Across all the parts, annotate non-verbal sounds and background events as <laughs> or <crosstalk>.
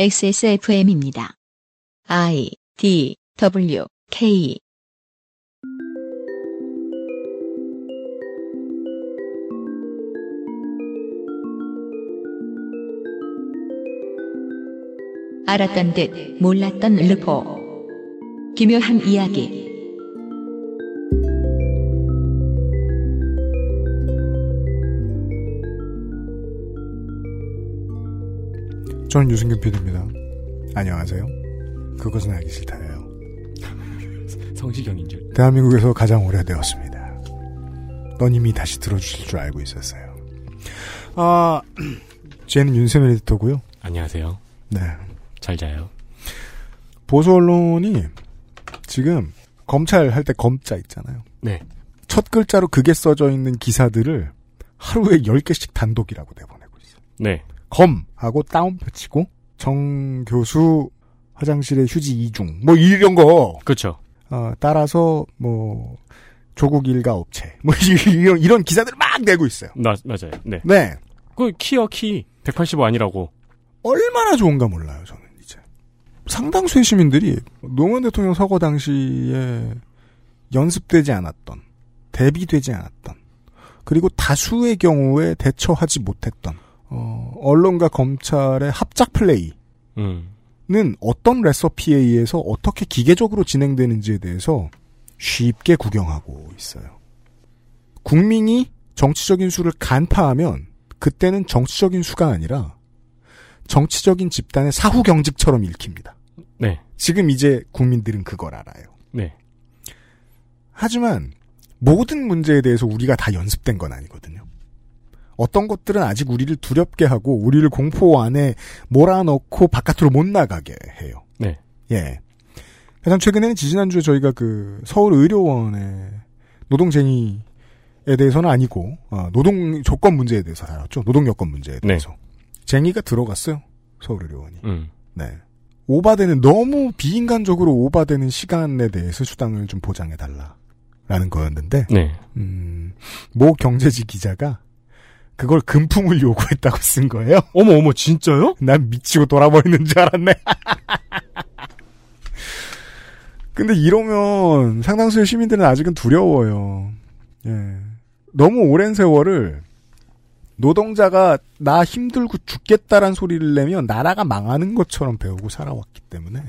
XSFM입니다. I D W K. 알았던 듯 몰랐던 르포. 기묘한 이야기 저는 유승균 PD입니다. 안녕하세요. 그것은 알기 싫다예요. 성시경인 줄. 대한민국에서 가장 오래되었습니다. 넌 이미 다시 들어주실 줄 알고 있었어요. 아, <clears throat> 쟤는 윤세민 에디터고요. 안녕하세요. 네. 잘 자요. 보수 언론이 지금 검찰 할 때 검자 있잖아요. 네. 첫 글자로 그게 써져 있는 기사들을 하루에 10개씩 단독이라고 내보내고 있어요. 네. 검 하고 다운표 치고 정 교수 화장실에 휴지 이중 뭐 이런 거 그렇죠. 어, 따라서 뭐 조국 일가 업체 뭐 <laughs> 이런 이런 기사들을 막 내고 있어요. 나, 맞아요. 네. 네. 그 키어 키. 185 아니라고. 얼마나 좋은가 몰라요, 저는 이제. 상당수의 시민들이 노무현 대통령 서거 당시에 연습되지 않았던, 대비되지 않았던, 그리고 다수의 경우에 대처하지 못했던, 어, 언론과 검찰의 합작 플레이는 음. 어떤 레서피에 의해서 어떻게 기계적으로 진행되는지에 대해서 쉽게 구경하고 있어요. 국민이 정치적인 수를 간파하면 그때는 정치적인 수가 아니라 정치적인 집단의 사후 경직처럼 읽힙니다. 네. 지금 이제 국민들은 그걸 알아요. 네. 하지만 모든 문제에 대해서 우리가 다 연습된 건 아니거든요. 어떤 것들은 아직 우리를 두렵게 하고 우리를 공포 안에 몰아넣고 바깥으로 못 나가게 해요. 네. 예. 가장 최근에는 지지난주에 저희가 그 서울 의료원의 노동쟁의에 대해서는 아니고 어, 노동 조건 문제에 대해서 다뤘죠. 노동 여건 문제에 대해서. 쟁의가 들어갔어요. 서울 의료원이. 음. 네. 오바되는 너무 비인간적으로 오바되는 시간에 대해서 수당을 좀 보장해 달라라는 거였는데 네. 음, 모 경제지 기자가 그걸 금품을 요구했다고 쓴 거예요. <laughs> 어머, 어머, 진짜요? 난 미치고 돌아버리는 줄 알았네. <laughs> 근데 이러면 상당수의 시민들은 아직은 두려워요. 예. 너무 오랜 세월을 노동자가 나 힘들고 죽겠다란 소리를 내면 나라가 망하는 것처럼 배우고 살아왔기 때문에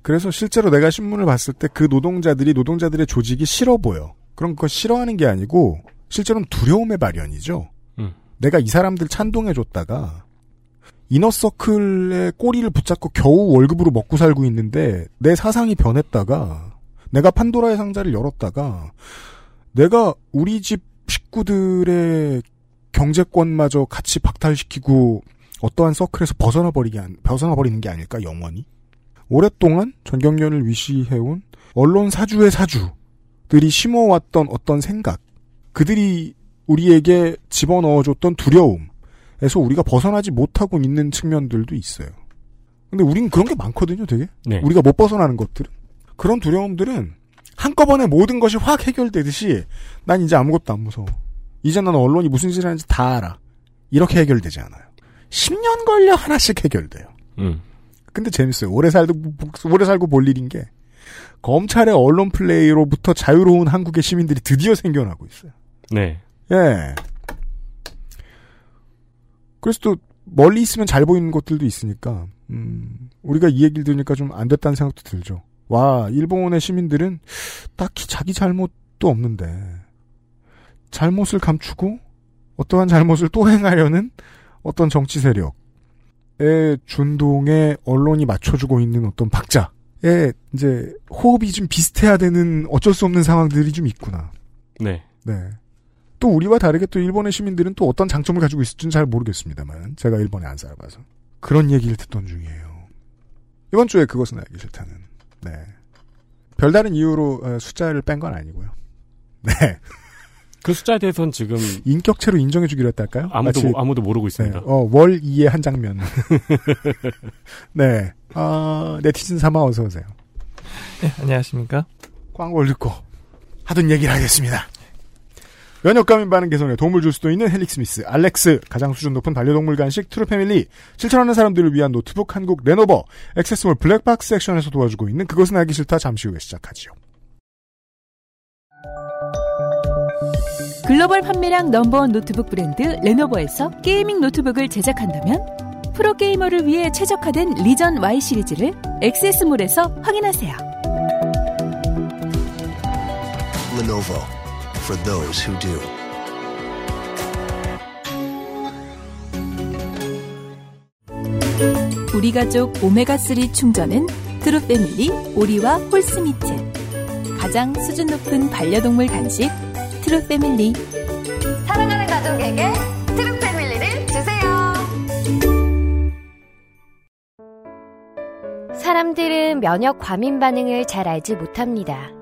그래서 실제로 내가 신문을 봤을 때 그 노동자들이 노동자들의 조직이 싫어 보여. 그럼 그거 싫어하는 게 아니고 실제로는 두려움의 발현이죠. 음. 내가 이 사람들 찬동해 줬다가 이너서클의 꼬리를 붙잡고 겨우 월급으로 먹고 살고 있는데 내 사상이 변했다가 내가 판도라의 상자를 열었다가 내가 우리 집 식구들의 경제권마저 같이 박탈시키고 어떠한 서클에서 벗어나 버리게 벗어나 버리는 게 아닐까 영원히 오랫동안 전경련을 위시해온 언론 사주의 사주들이 심어왔던 어떤 생각 그들이 우리에게 집어넣어줬던 두려움에서 우리가 벗어나지 못하고 있는 측면들도 있어요. 근데 우린 그런 게 많거든요, 되게. 네. 우리가 못 벗어나는 것들은. 그런 두려움들은 한꺼번에 모든 것이 확 해결되듯이 난 이제 아무것도 안 무서워. 이제 나는 언론이 무슨 짓을 하는지 다 알아. 이렇게 해결되지 않아요. 10년 걸려 하나씩 해결돼요. 음. 근데 재밌어요. 오래 살도, 오래 살고 볼 일인 게, 검찰의 언론 플레이로부터 자유로운 한국의 시민들이 드디어 생겨나고 있어요. 네. 예. 그래서 또, 멀리 있으면 잘 보이는 것들도 있으니까, 음, 우리가 이 얘기를 들으니까 좀 안 됐다는 생각도 들죠. 와, 일본의 시민들은 딱히 자기 잘못도 없는데, 잘못을 감추고, 어떠한 잘못을 또 행하려는 어떤 정치 세력, 의 준동에 언론이 맞춰주고 있는 어떤 박자에 이제 호흡이 좀 비슷해야 되는 어쩔 수 없는 상황들이 좀 있구나. 네. 네. 또 우리와 다르게 또 일본의 시민들은 또 어떤 장점을 가지고 있을지는 잘 모르겠습니다만 제가 일본에 안 살아봐서 그런 얘기를 듣던 중이에요. 이번 주에 그것은 알기 싫다는 네. 별다른 이유로 어, 숫자를 뺀 건 아니고요. <laughs> 네. 그 숫자에 대해서는 지금 인격체로 인정해주기로 했달까요? 아무도 마치 모- 아무도 모르고 네, 있습니다. 어, 월 2의 한 장면. <laughs> 네. 아, 네티즌 삼아 어서 오세요. 네, 안녕하십니까? 광고를 듣고 하던 얘기를 하겠습니다. 면역과민 반응 개선에 도움을 줄 수도 있는 헬릭스미스, 알렉스, 가장 수준 높은 반려동물 간식 트루패밀리, 실천하는 사람들을 위한 노트북 한국 레노버, 액세스몰 블랙박스 섹션에서 도와주고 있는 그것은 알기 싫다. 잠시 후에 시작하지요. 글로벌 판매량 넘버원 노트북 브랜드 레노버에서 gaming 노트북을 제작한다면 프로게이머를 위해 최적화된 리전 Y 시리즈를 액세스몰에서 확인하세요. Lenovo for those who do. 우리 가족 오메가3 충전은 트루패밀리 오리와 horse meat 가장 수준 높은 반려동물 간식 트루패밀리 사랑하는 가족에게 트루 패밀리를 주세요. 사람들은 면역 과민 반응을 잘 알지 못합니다.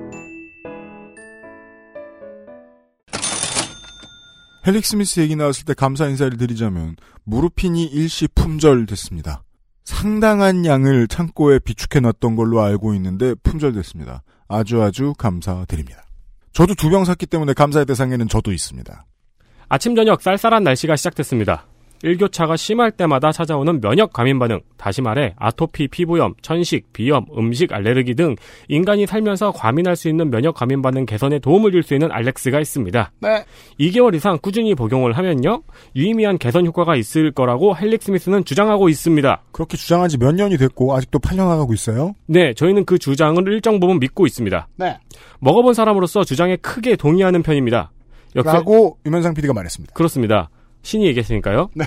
헬릭 스미스 얘기 나왔을 때 감사 인사를 드리자면 무르핀이 일시 품절됐습니다. 상당한 양을 창고에 비축해놨던 걸로 알고 있는데 품절됐습니다. 아주 아주 감사드립니다. 저도 두 병 샀기 때문에 감사의 대상에는 저도 있습니다. 아침 저녁 쌀쌀한 날씨가 시작됐습니다. 일교차가 심할 때마다 찾아오는 면역 감인 반응, 다시 말해 아토피, 피부염, 천식, 비염, 음식 알레르기 등 인간이 살면서 과민할 수 있는 면역 감인 반응 개선에 도움을 줄 수 있는 알렉스가 있습니다. 네. 2개월 이상 꾸준히 복용을 하면요. 유의미한 개선 효과가 있을 거라고 헬릭 스미스는 주장하고 있습니다. 그렇게 주장한 지 몇 년이 됐고 아직도 팔려나가고 있어요. 네, 저희는 그 주장을 일정 부분 믿고 있습니다. 네. 먹어본 사람으로서 주장에 크게 동의하는 편입니다. 역시 라고 유면상 PD가 말했습니다. 그렇습니다. 신이 얘기했으니까요. 네.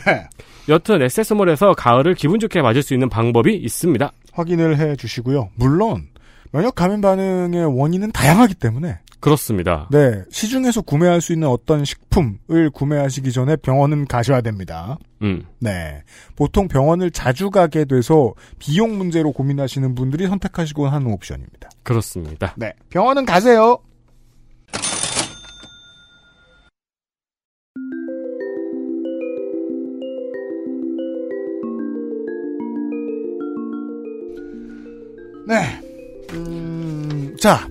여튼 에세스몰에서 가을을 기분 좋게 맞을 수 있는 방법이 있습니다. 확인을 해 주시고요. 물론 면역 감인 반응의 원인은 다양하기 때문에 그렇습니다. 네, 시중에서 구매할 수 있는 어떤 식품을 구매하시기 전에 병원은 가셔야 됩니다. 음. 네. 보통 병원을 자주 가게 돼서 비용 문제로 고민하시는 분들이 선택하시고 하는 옵션입니다. 그렇습니다. 네. 병원은 가세요. 네. 음, 자.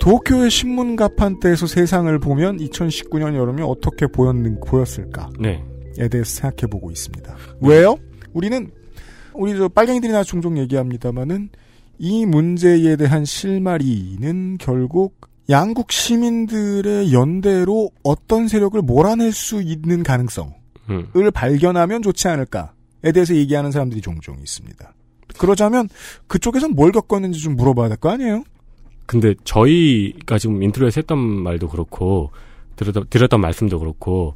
도쿄의 신문 가판대에서 세상을 보면 2019년 여름이 어떻게 보였는, 보였을까? 네. 에 대해서 생각해 보고 있습니다. 왜요? 우리는 우리 저 빨갱이들이나 종종 얘기합니다마는 이 문제에 대한 실마리는 결국 양국 시민들의 연대로 어떤 세력을 몰아낼 수 있는 가능성을 음. 발견하면 좋지 않을까에 대해서 얘기하는 사람들이 종종 있습니다. 그러자면 그쪽에선 뭘 겪었는지 좀 물어봐야 될 거 아니에요? 근데 저희가 지금 intro에서 했던 말도 그렇고 드렸던, 말씀도 그렇고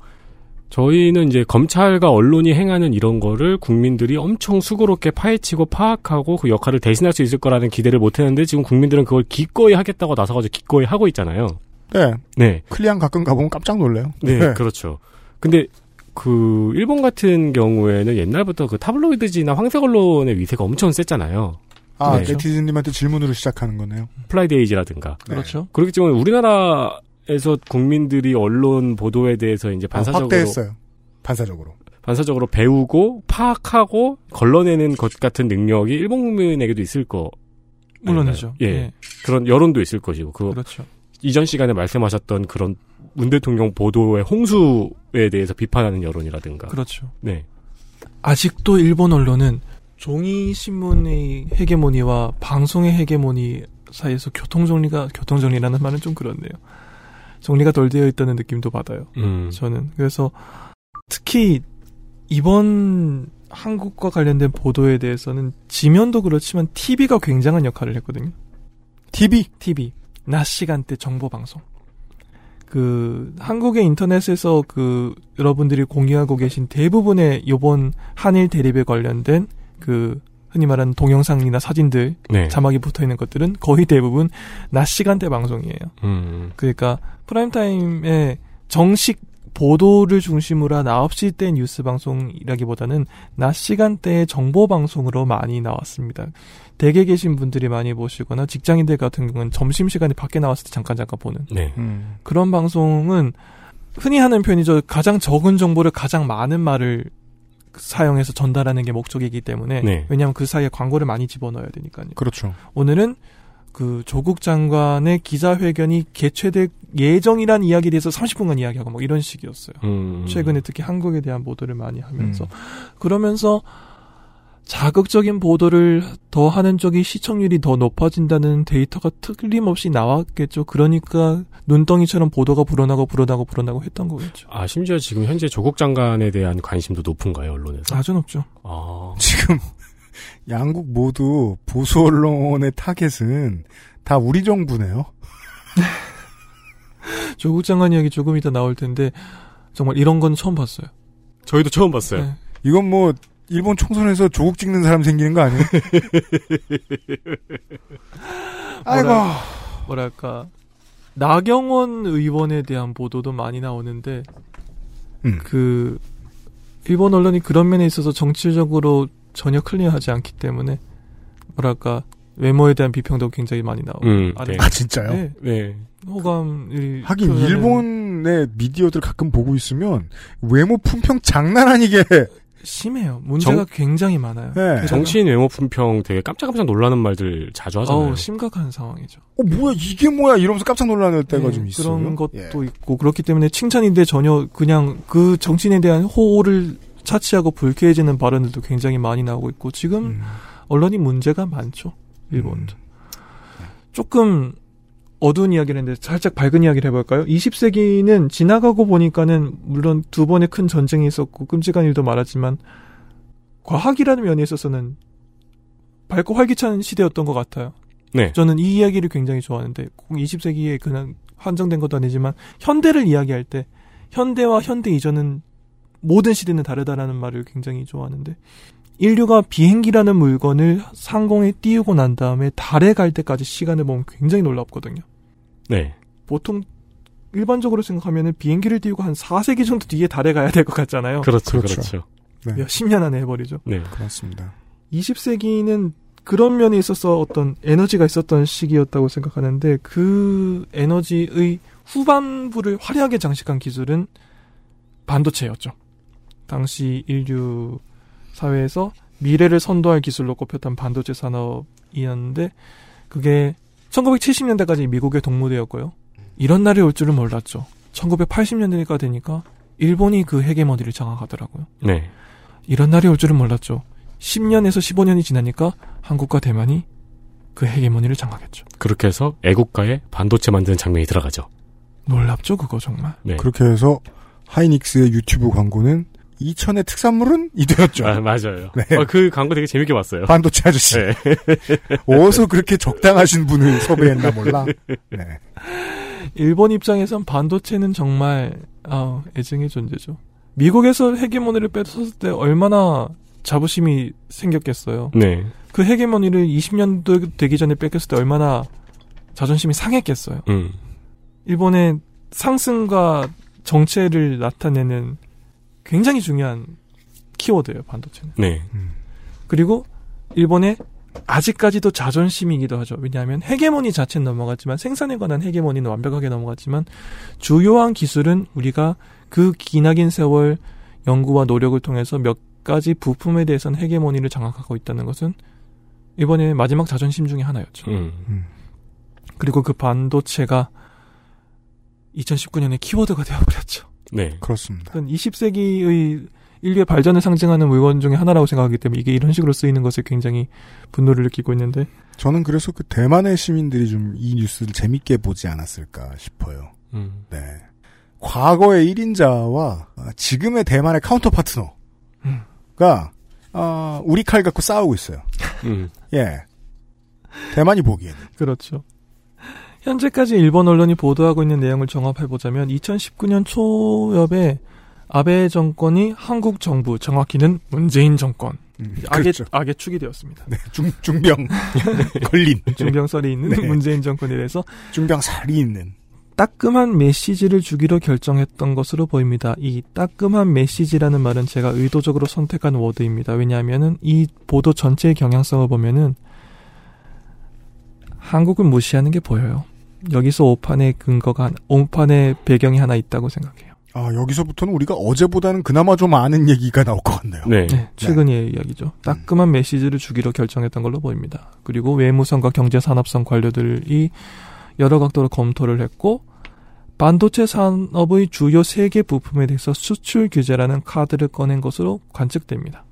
저희는 이제 검찰과 언론이 행하는 이런 거를 국민들이 엄청 수고롭게 파헤치고 파악하고 그 역할을 대신할 수 있을 거라는 기대를 못 했는데 지금 국민들은 그걸 기꺼이 하겠다고 나서가지고 기꺼이 하고 있잖아요. 네. 네. 클리앙 가끔 가보면 깜짝 놀래요. 네, 그렇죠. 근데 그 일본 같은 경우에는 옛날부터 그 타블로이드지나 황색 언론의 위세가 엄청 셌잖아요. 아, 네. 네티즌님한테 질문으로 시작하는 거네요. 프라이데이지라든가. 네. 그렇죠. 그렇기 때문에 우리나라에서 국민들이 언론 보도에 대해서 이제 아, 반사적으로 확대했어요. 반사적으로. 반사적으로 배우고 파악하고 걸러내는 것 같은 능력이 일본 국민에게도 있을 거. 물론이죠. 예. 예. 그런 여론도 있을 것이고 그 그렇죠. 이전 시간에 말씀하셨던 그런 문 대통령 보도의 홍수에 대해서 비판하는 여론이라든가. 그렇죠. 네. 아직도 일본 언론은 종이 신문의 헤게모니와 방송의 헤게모니 사이에서 교통 정리가 교통 정리라는 말은 좀 그렇네요. 정리가 덜 되어 있다는 느낌도 받아요. 음. 저는 그래서 특히 이번 한국과 관련된 보도에 대해서는 지면도 그렇지만 TV가 굉장한 역할을 했거든요. TV. TV 낮 시간대 정보 방송. 그 한국의 인터넷에서 그 여러분들이 공유하고 계신 대부분의 요번 한일 대립에 관련된 그 흔히 말하는 동영상이나 사진들 네. 자막이 붙어 있는 것들은 거의 대부분 낮 시간대 방송이에요. 음. 그러니까 프라임 타임에 정식 보도를 중심으로 한 9시 대 뉴스 방송이라기보다는 낮 시간대의 정보 방송으로 많이 나왔습니다. 댁에 계신 분들이 많이 보시거나 직장인들 같은 경우는 점심시간에 밖에 나왔을 때 잠깐 잠깐 보는 네. 음. 그런 방송은 흔히 하는 편이죠. 가장 적은 정보를 가장 많은 말을 사용해서 전달하는 게 목적이기 때문에 네. 왜냐하면 그 사이에 광고를 많이 집어넣어야 되니까요. 그렇죠. 오늘은 그 조국 장관의 기자회견이 개최될 예정이란 이야기에 대해서 30분간 이야기하고 뭐 이런 식이었어요. 음. 최근에 특히 한국에 대한 보도를 많이 하면서 음. 그러면서 자극적인 보도를 더 하는 쪽이 시청률이 더 높아진다는 데이터가 틀림없이 나왔겠죠. 그러니까 눈덩이처럼 보도가 불어나고 불어나고 불어나고 했던 거겠죠. 아, 심지어 지금 현재 조국 장관에 대한 관심도 높은가요, 언론에서? 아주 높죠. 아. 지금 <laughs> 양국 모두 보수 언론의 타겟은 다 우리 정부네요. <laughs> 조국 장관 이야기 조금 이따 나올 텐데 정말 이런 건 처음 봤어요. 저희도 처음 봤어요. 네. 이건 뭐 일본 총선에서 조국 찍는 사람 생기는 거 아니에요? <laughs> 아이고. 뭐랄까 나경원 의원에 대한 보도도 많이 나오는데 음. 그 일본 언론이 그런 면에 있어서 정치적으로 전혀 클리어하지 않기 때문에 뭐랄까 외모에 대한 비평도 굉장히 많이 나오고 음, 아래- 네. 아 진짜요? 네, 네. 호감이 하긴 표현하는- 일본의 미디어들 가끔 보고 있으면 외모 품평 장난 아니게 <laughs> 심해요. 문제가 굉장히 많아요. 네. 정치인 외모 품평 되게 깜짝깜짝 놀라는 말들 자주 하잖아요. 어우, 심각한 상황이죠. 어 뭐야 이게 뭐야 이러면서 깜짝 놀라는 때가 네, 좀 있어요. 그런 것도 예. 있고 그렇기 때문에 칭찬인데 전혀 그냥 그 정치인에 대한 호를 차치하고 불쾌해지는 발언들도 굉장히 많이 나오고 있고 지금 음. 언론이 문제가 많죠. 일본도. 음. 조금 어두운 이야기를 했는데 살짝 밝은 이야기를 해볼까요? 20세기는 지나가고 보니까는 물론 두 번의 큰 전쟁이 있었고 끔찍한 일도 많았지만 과학이라는 면에 있어서는 밝고 활기찬 시대였던 것 같아요. 네. 저는 이 이야기를 굉장히 좋아하는데 꼭 20세기에 그냥 한정된 것도 아니지만 현대를 이야기할 때 현대와 현대 이전은 모든 시대는 다르다라는 말을 굉장히 좋아하는데 인류가 비행기라는 물건을 상공에 띄우고 난 다음에 달에 갈 때까지 시간을 보면 굉장히 놀랍거든요. 네. 보통 일반적으로 생각하면은 비행기를 띄우고 한 4세기 정도 뒤에 달에 가야 될 것 같잖아요. 그렇죠. 그렇죠. 그렇죠. 네. 몇십 년 안에 해버리죠. 네. 그렇습니다. 20세기는 그런 면에 있어서 어떤 에너지가 있었던 시기였다고 생각하는데 그 에너지의 후반부를 화려하게 장식한 기술은 반도체였죠. 당시 인류 사회에서 미래를 선도할 기술로 꼽혔던 반도체 산업이었는데 그게 1970년대까지 미국의 동무대였고요. 이런 날이 올 줄은 몰랐죠. 1980년대가 되니까 일본이 그 헤게모니를 장악하더라고요. 네. 이런 날이 올 줄은 몰랐죠. 10년에서 15년이 지나니까 한국과 대만이 그 헤게모니를 장악했죠. 그렇게 해서 애국가에 반도체 만드는 장면이 들어가죠. 놀랍죠, 그거 정말. 네. 그렇게 해서 하이닉스의 유튜브 광고는 2000의 특산물은 이 되었죠. 아, 맞아요. 네. 어, 그 광고 되게 재밌게 봤어요. 반도체 아저씨. 네. <laughs> 어디서 그렇게 적당하신 분을 섭외했나 몰라. 네. 일본 입장에선 반도체는 정말 아, 애증의 존재죠. 미국에서 헤게모니를 뺏었을 때 얼마나 자부심이 생겼겠어요. 네. 그 헤게모니를 20년도 되기 전에 뺏겼을 때 얼마나 자존심이 상했겠어요. 음. 일본의 상승과 정체를 나타내는 굉장히 중요한 키워드예요, 반도체는. 네. 그리고 일본의 아직까지도 자존심이기도 하죠. 왜냐하면 헤게모니 자체는 넘어갔지만 생산에 관한 헤게모니는 완벽하게 넘어갔지만 주요한 기술은 우리가 그 기나긴 세월 연구와 노력을 통해서 몇 가지 부품에 대해서는 헤게모니를 장악하고 있다는 것은 일본의 마지막 자존심 중의 하나였죠. 음. 그리고 그 반도체가 2019년에 키워드가 되어버렸죠. 네. 그렇습니다. 어떤 20세기의 인류의 발전을 상징하는 물건 중에 하나라고 생각하기 때문에 이게 이런 식으로 쓰이는 것에 굉장히 분노를 느끼고 있는데 저는 그래서 그 대만의 시민들이 좀 이 뉴스를 재밌게 보지 않았을까 싶어요. 음. 네. 과거의 1인자와 지금의 대만의 counter partner가 음. 어, 우리 칼 갖고 싸우고 있어요. 음. 예. 대만이 보기에는. 그렇죠. 현재까지 일본 언론이 보도하고 있는 내용을 종합해보자면 2019년 초엽에 아베 정권이 한국 정부, 정확히는 문재인 정권, 음, 악의, 그렇죠. 악의 축이 되었습니다. 네, 중, 중병 <laughs> 걸린. 중병설이 있는 네. 문재인 정권에 대해서 중병 살이 있는. 따끔한 메시지를 주기로 결정했던 것으로 보입니다. 이 따끔한 메시지라는 말은 제가 의도적으로 선택한 워드입니다. 왜냐하면은 이 보도 전체의 경향성을 보면은 한국을 무시하는 게 보여요. 여기서 오판의 근거가 오판의 배경이 하나 있다고 생각해요. 아, 여기서부터는 우리가 어제보다는 그나마 좀 아는 얘기가 나올 것 같네요. 네. 네, 최근의 이야기죠. 따끔한 메시지를 주기로 결정했던 걸로 보입니다. 그리고 외무성과 경제산업성 관료들이 여러 각도로 검토를 했고 반도체 산업의 주요 세 개 부품에 대해서 수출 규제라는 카드를 꺼낸 것으로 관측됩니다.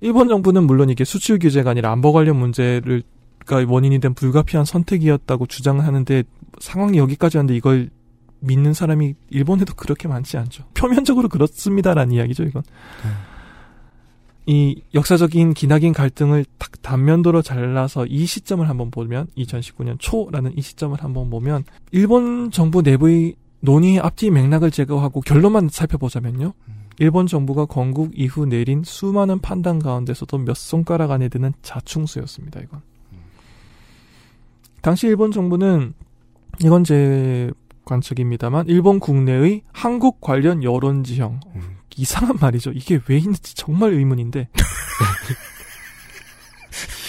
일본 정부는 물론 이게 수출 규제가 아니라 안보 관련 문제를 가 원인이 된 불가피한 선택이었다고 주장을 하는데 상황이 여기까지 왔는데 이걸 믿는 사람이 일본에도 그렇게 많지 않죠. 표면적으로 그렇습니다라는 이야기죠, 이건. 이 역사적인 기나긴 갈등을 딱 단면도로 잘라서 이 시점을 한번 보면 2019년 초라는 이 시점을 한번 보면 일본 정부 내부의 논의의 앞뒤 맥락을 제거하고 결론만 살펴보자면요. 일본 정부가 건국 이후 내린 수많은 판단 가운데서도 몇 손가락 안에 드는 자충수였습니다, 이건. 당시 일본 정부는 이건 제 관측입니다만 일본 국내의 한국 관련 여론 지형 음. 이상한 말이죠. 이게 왜 있는지 정말 의문인데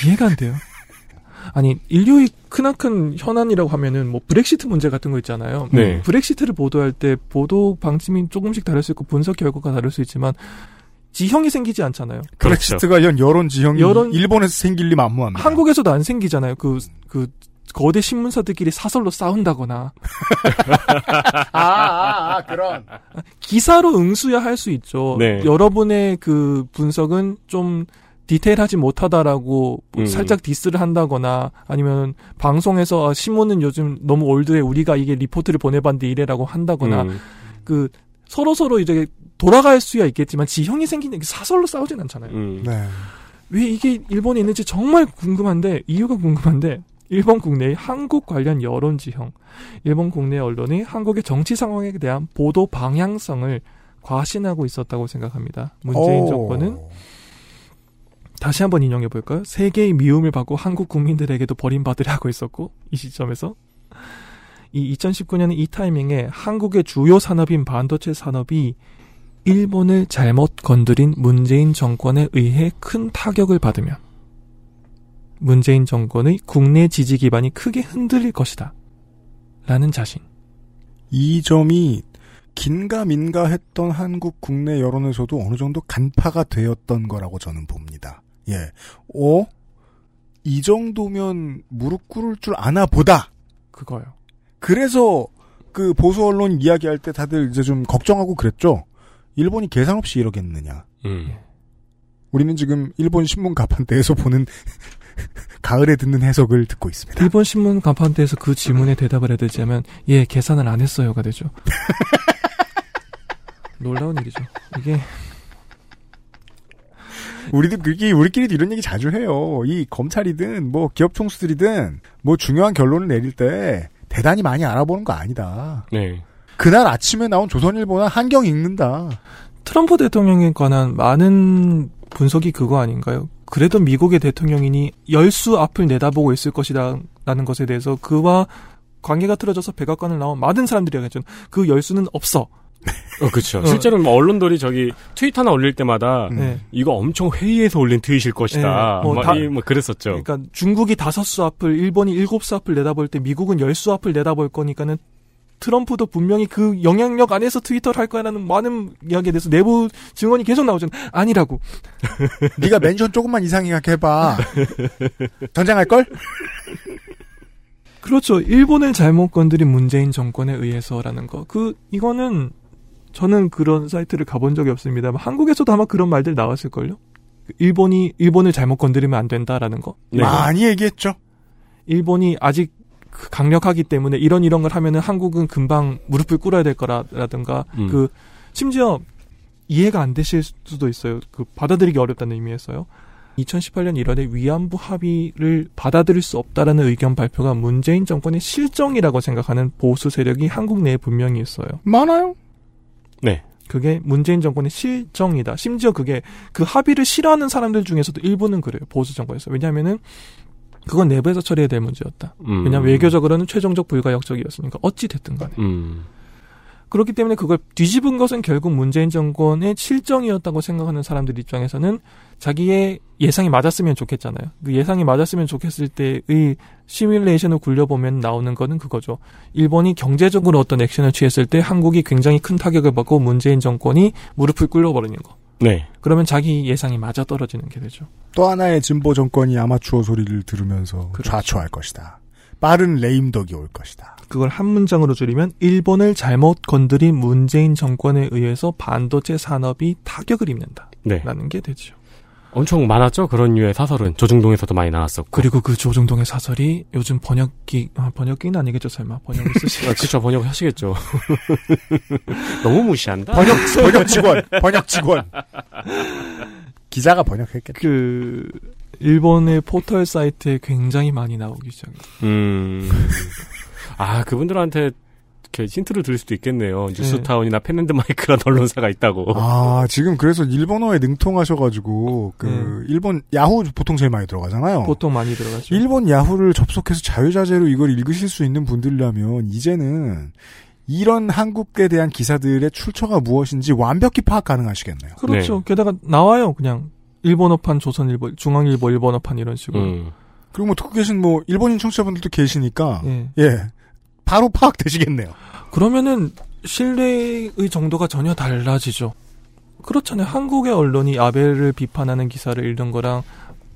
이해가 안 돼요. 아니 인류의 크나큰 현안이라고 하면은 뭐 브렉시트 문제 같은 거 있잖아요. 네. 브렉시트를 보도할 때 보도 방침이 조금씩 다를 수 있고 분석 결과가 다를 수 있지만 지형이 생기지 않잖아요. 브렉시트 관련 여론 지형이 여론- 일본에서 생길 리 만무합니다. 한국에서도 안 생기잖아요. 그, 그, 거대 신문사들끼리 사설로 싸운다거나, <laughs> 아, 아, 아, 그런. 기사로 응수야 할 수 있죠. 네. 여러분의 그 분석은 좀 디테일하지 못하다라고 음. 살짝 diss를 한다거나, 아니면 방송에서 아, 신문은 요즘 너무 old해 우리가 이게 리포트를 보내봤는데 이래라고 한다거나, 음. 그, 서로 서로 이제 돌아갈 수야 있겠지만 지형이 생기는 게 사설로 싸우진 않잖아요. 음. 네. 왜 이게 일본에 있는지 정말 궁금한데 이유가 궁금한데 일본 국내의 한국 관련 여론 지형, 일본 국내 언론이 한국의 정치 상황에 대한 보도 방향성을 과신하고 있었다고 생각합니다. 문재인 오. 정권은 다시 한번 인용해 볼까요? 세계의 미움을 받고 한국 국민들에게도 버림받으려 하고 있었고 이 시점에서 이 2019년 이 타이밍에 한국의 주요 산업인 반도체 산업이 일본을 잘못 건드린 문재인 정권에 의해 큰 타격을 받으면 문재인 정권의 국내 지지 기반이 크게 흔들릴 것이다. 라는 자신. 이 점이 긴가민가 했던 한국 국내 여론에서도 어느 정도 간파가 되었던 거라고 저는 봅니다. 예. 어? 이 정도면 무릎 꿇을 줄 아나 보다. 그거요. 그래서 그 보수 언론 이야기할 때 다들 이제 좀 걱정하고 그랬죠. 일본이 계산 없이 이러겠느냐. 음. 우리는 지금 일본 신문 가판대에서 보는 <laughs> 가을에 듣는 해석을 듣고 있습니다. 일본 신문 간판대에서 그 질문에 대답을 해드리자면 예 계산을 안 했어요가 되죠. <laughs> 놀라운 일이죠. 이게 우리도 그게 우리끼리도 이런 얘기 자주 해요. 이 검찰이든 뭐 기업 총수들이든 뭐 중요한 결론을 내릴 때 대단히 많이 알아보는 거 아니다. 네. 그날 아침에 나온 조선일보나 한경 읽는다. 트럼프 대통령에 관한 많은 분석이 그거 아닌가요? 그래도 미국의 대통령이니 열수 앞을 내다보고 있을 것이다 라는 것에 대해서 그와 관계가 틀어져서 백악관을 나온 많은 사람들이 얘기했죠. 그 열수는 없어. 어, 그쵸. 어. 실제로 뭐 언론들이 저기 트윗 하나 올릴 때마다 음. 네. 이거 엄청 회의에서 올린 tweet일 것이다. 네, 뭐막 다- 이, 뭐 그랬었죠. 그러니까 중국이 다섯 수 앞을 일본이 일곱 수 앞을 내다볼 때 미국은 열 수 앞을 내다볼 거니까는 트럼프도 분명히 그 영향력 안에서 트위터를 할 거라는 많은 이야기에 대해서 내부 증언이 계속 나오잖아요. 아니라고. <laughs> 네가 mention 조금만 이상하게 해봐. 전쟁할 걸? 그렇죠. 일본을 잘못 건드린 문재인 정권에 의해서라는 거. 그 이거는 저는 그런 사이트를 가본 적이 없습니다만 한국에서도 아마 그런 말들 나왔을 걸요. 일본이 일본을 잘못 건드리면 안 된다라는 거. 네. 많이 얘기했죠. 일본이 아직 그 강력하기 때문에 이런 이런 걸 하면은 한국은 금방 무릎을 꿇어야 될 거라든가 음. 그 심지어 이해가 안 되실 수도 있어요. 그 받아들이기 어렵다는 의미에서요. 2018년 1월에 위안부 합의를 받아들일 수 없다라는 의견 발표가 문재인 정권의 실정이라고 생각하는 보수 세력이 한국 내에 분명히 있어요. 많아요. 네. 그게 문재인 정권의 실정이다. 심지어 그게 그 합의를 싫어하는 사람들 중에서도 일부는 그래요. 보수 정권에서. 왜냐하면은 그건 내부에서 처리해야 될 문제였다. 음. 왜냐하면 외교적으로는 최종적 불가역적이었으니까 어찌 됐든 간에. 음. 그렇기 때문에 그걸 뒤집은 것은 결국 문재인 정권의 실정이었다고 생각하는 사람들 입장에서는 자기의 예상이 맞았으면 좋겠잖아요. 그 예상이 맞았으면 좋겠을 때의 시뮬레이션을 굴려보면 나오는 거는 그거죠. 일본이 경제적으로 어떤 액션을 취했을 때 한국이 굉장히 큰 타격을 받고 문재인 정권이 무릎을 꿇어버리는 거. 네. 그러면 자기 예상이 맞아 떨어지는 게 되죠. 또 하나의 진보 정권이 아마추어 소리를 들으면서 그렇죠. 좌초할 것이다. 빠른 레임덕이 올 것이다. 그걸 한 문장으로 줄이면 일본을 잘못 건드린 문재인 정권에 의해서 반도체 산업이 타격을 입는다 라는 네. 게 되죠. 엄청 많았죠. 그런 류의 사설은 조중동에서도 많이 나왔었고. 그리고 그 조중동의 사설이 요즘 번역기 아, 번역기는 아니겠죠 설마 번역을 <laughs> 쓰시 아, 그쵸 번역 하시겠죠. <laughs> 너무 무시한다. 번역 <laughs> 번역 직원, 번역 직원. 기자가 번역했겠다. 그 일본의 포털 사이트에 굉장히 많이 나오기 시작해요. 음. 아 그분들한테 이렇게 힌트를 드릴 수도 있겠네요. 뉴스타운이나 펜앤드 마이크란 <laughs> 언론사가 있다고. 아 지금 그래서 일본어에 능통하셔가지고 그 일본 야후 보통 제일 많이 들어가잖아요. 보통 많이 들어가죠. 일본 야후를 접속해서 자유자재로 이걸 읽으실 수 있는 분들이라면 이제는 이런 한국에 대한 기사들의 출처가 무엇인지 완벽히 파악 가능하시겠네요. 그렇죠. 네. 게다가 나와요 그냥 일본어판 조선일보 중앙일보 일본어판 이런 식으로. 음. 그리고 뭐 듣고 계신 뭐 일본인 청취자분들도 계시니까 예. 예 바로 파악되시겠네요. 그러면은 신뢰의 정도가 전혀 달라지죠. 그렇잖아요. 한국의 언론이 아베를 비판하는 기사를 읽는 거랑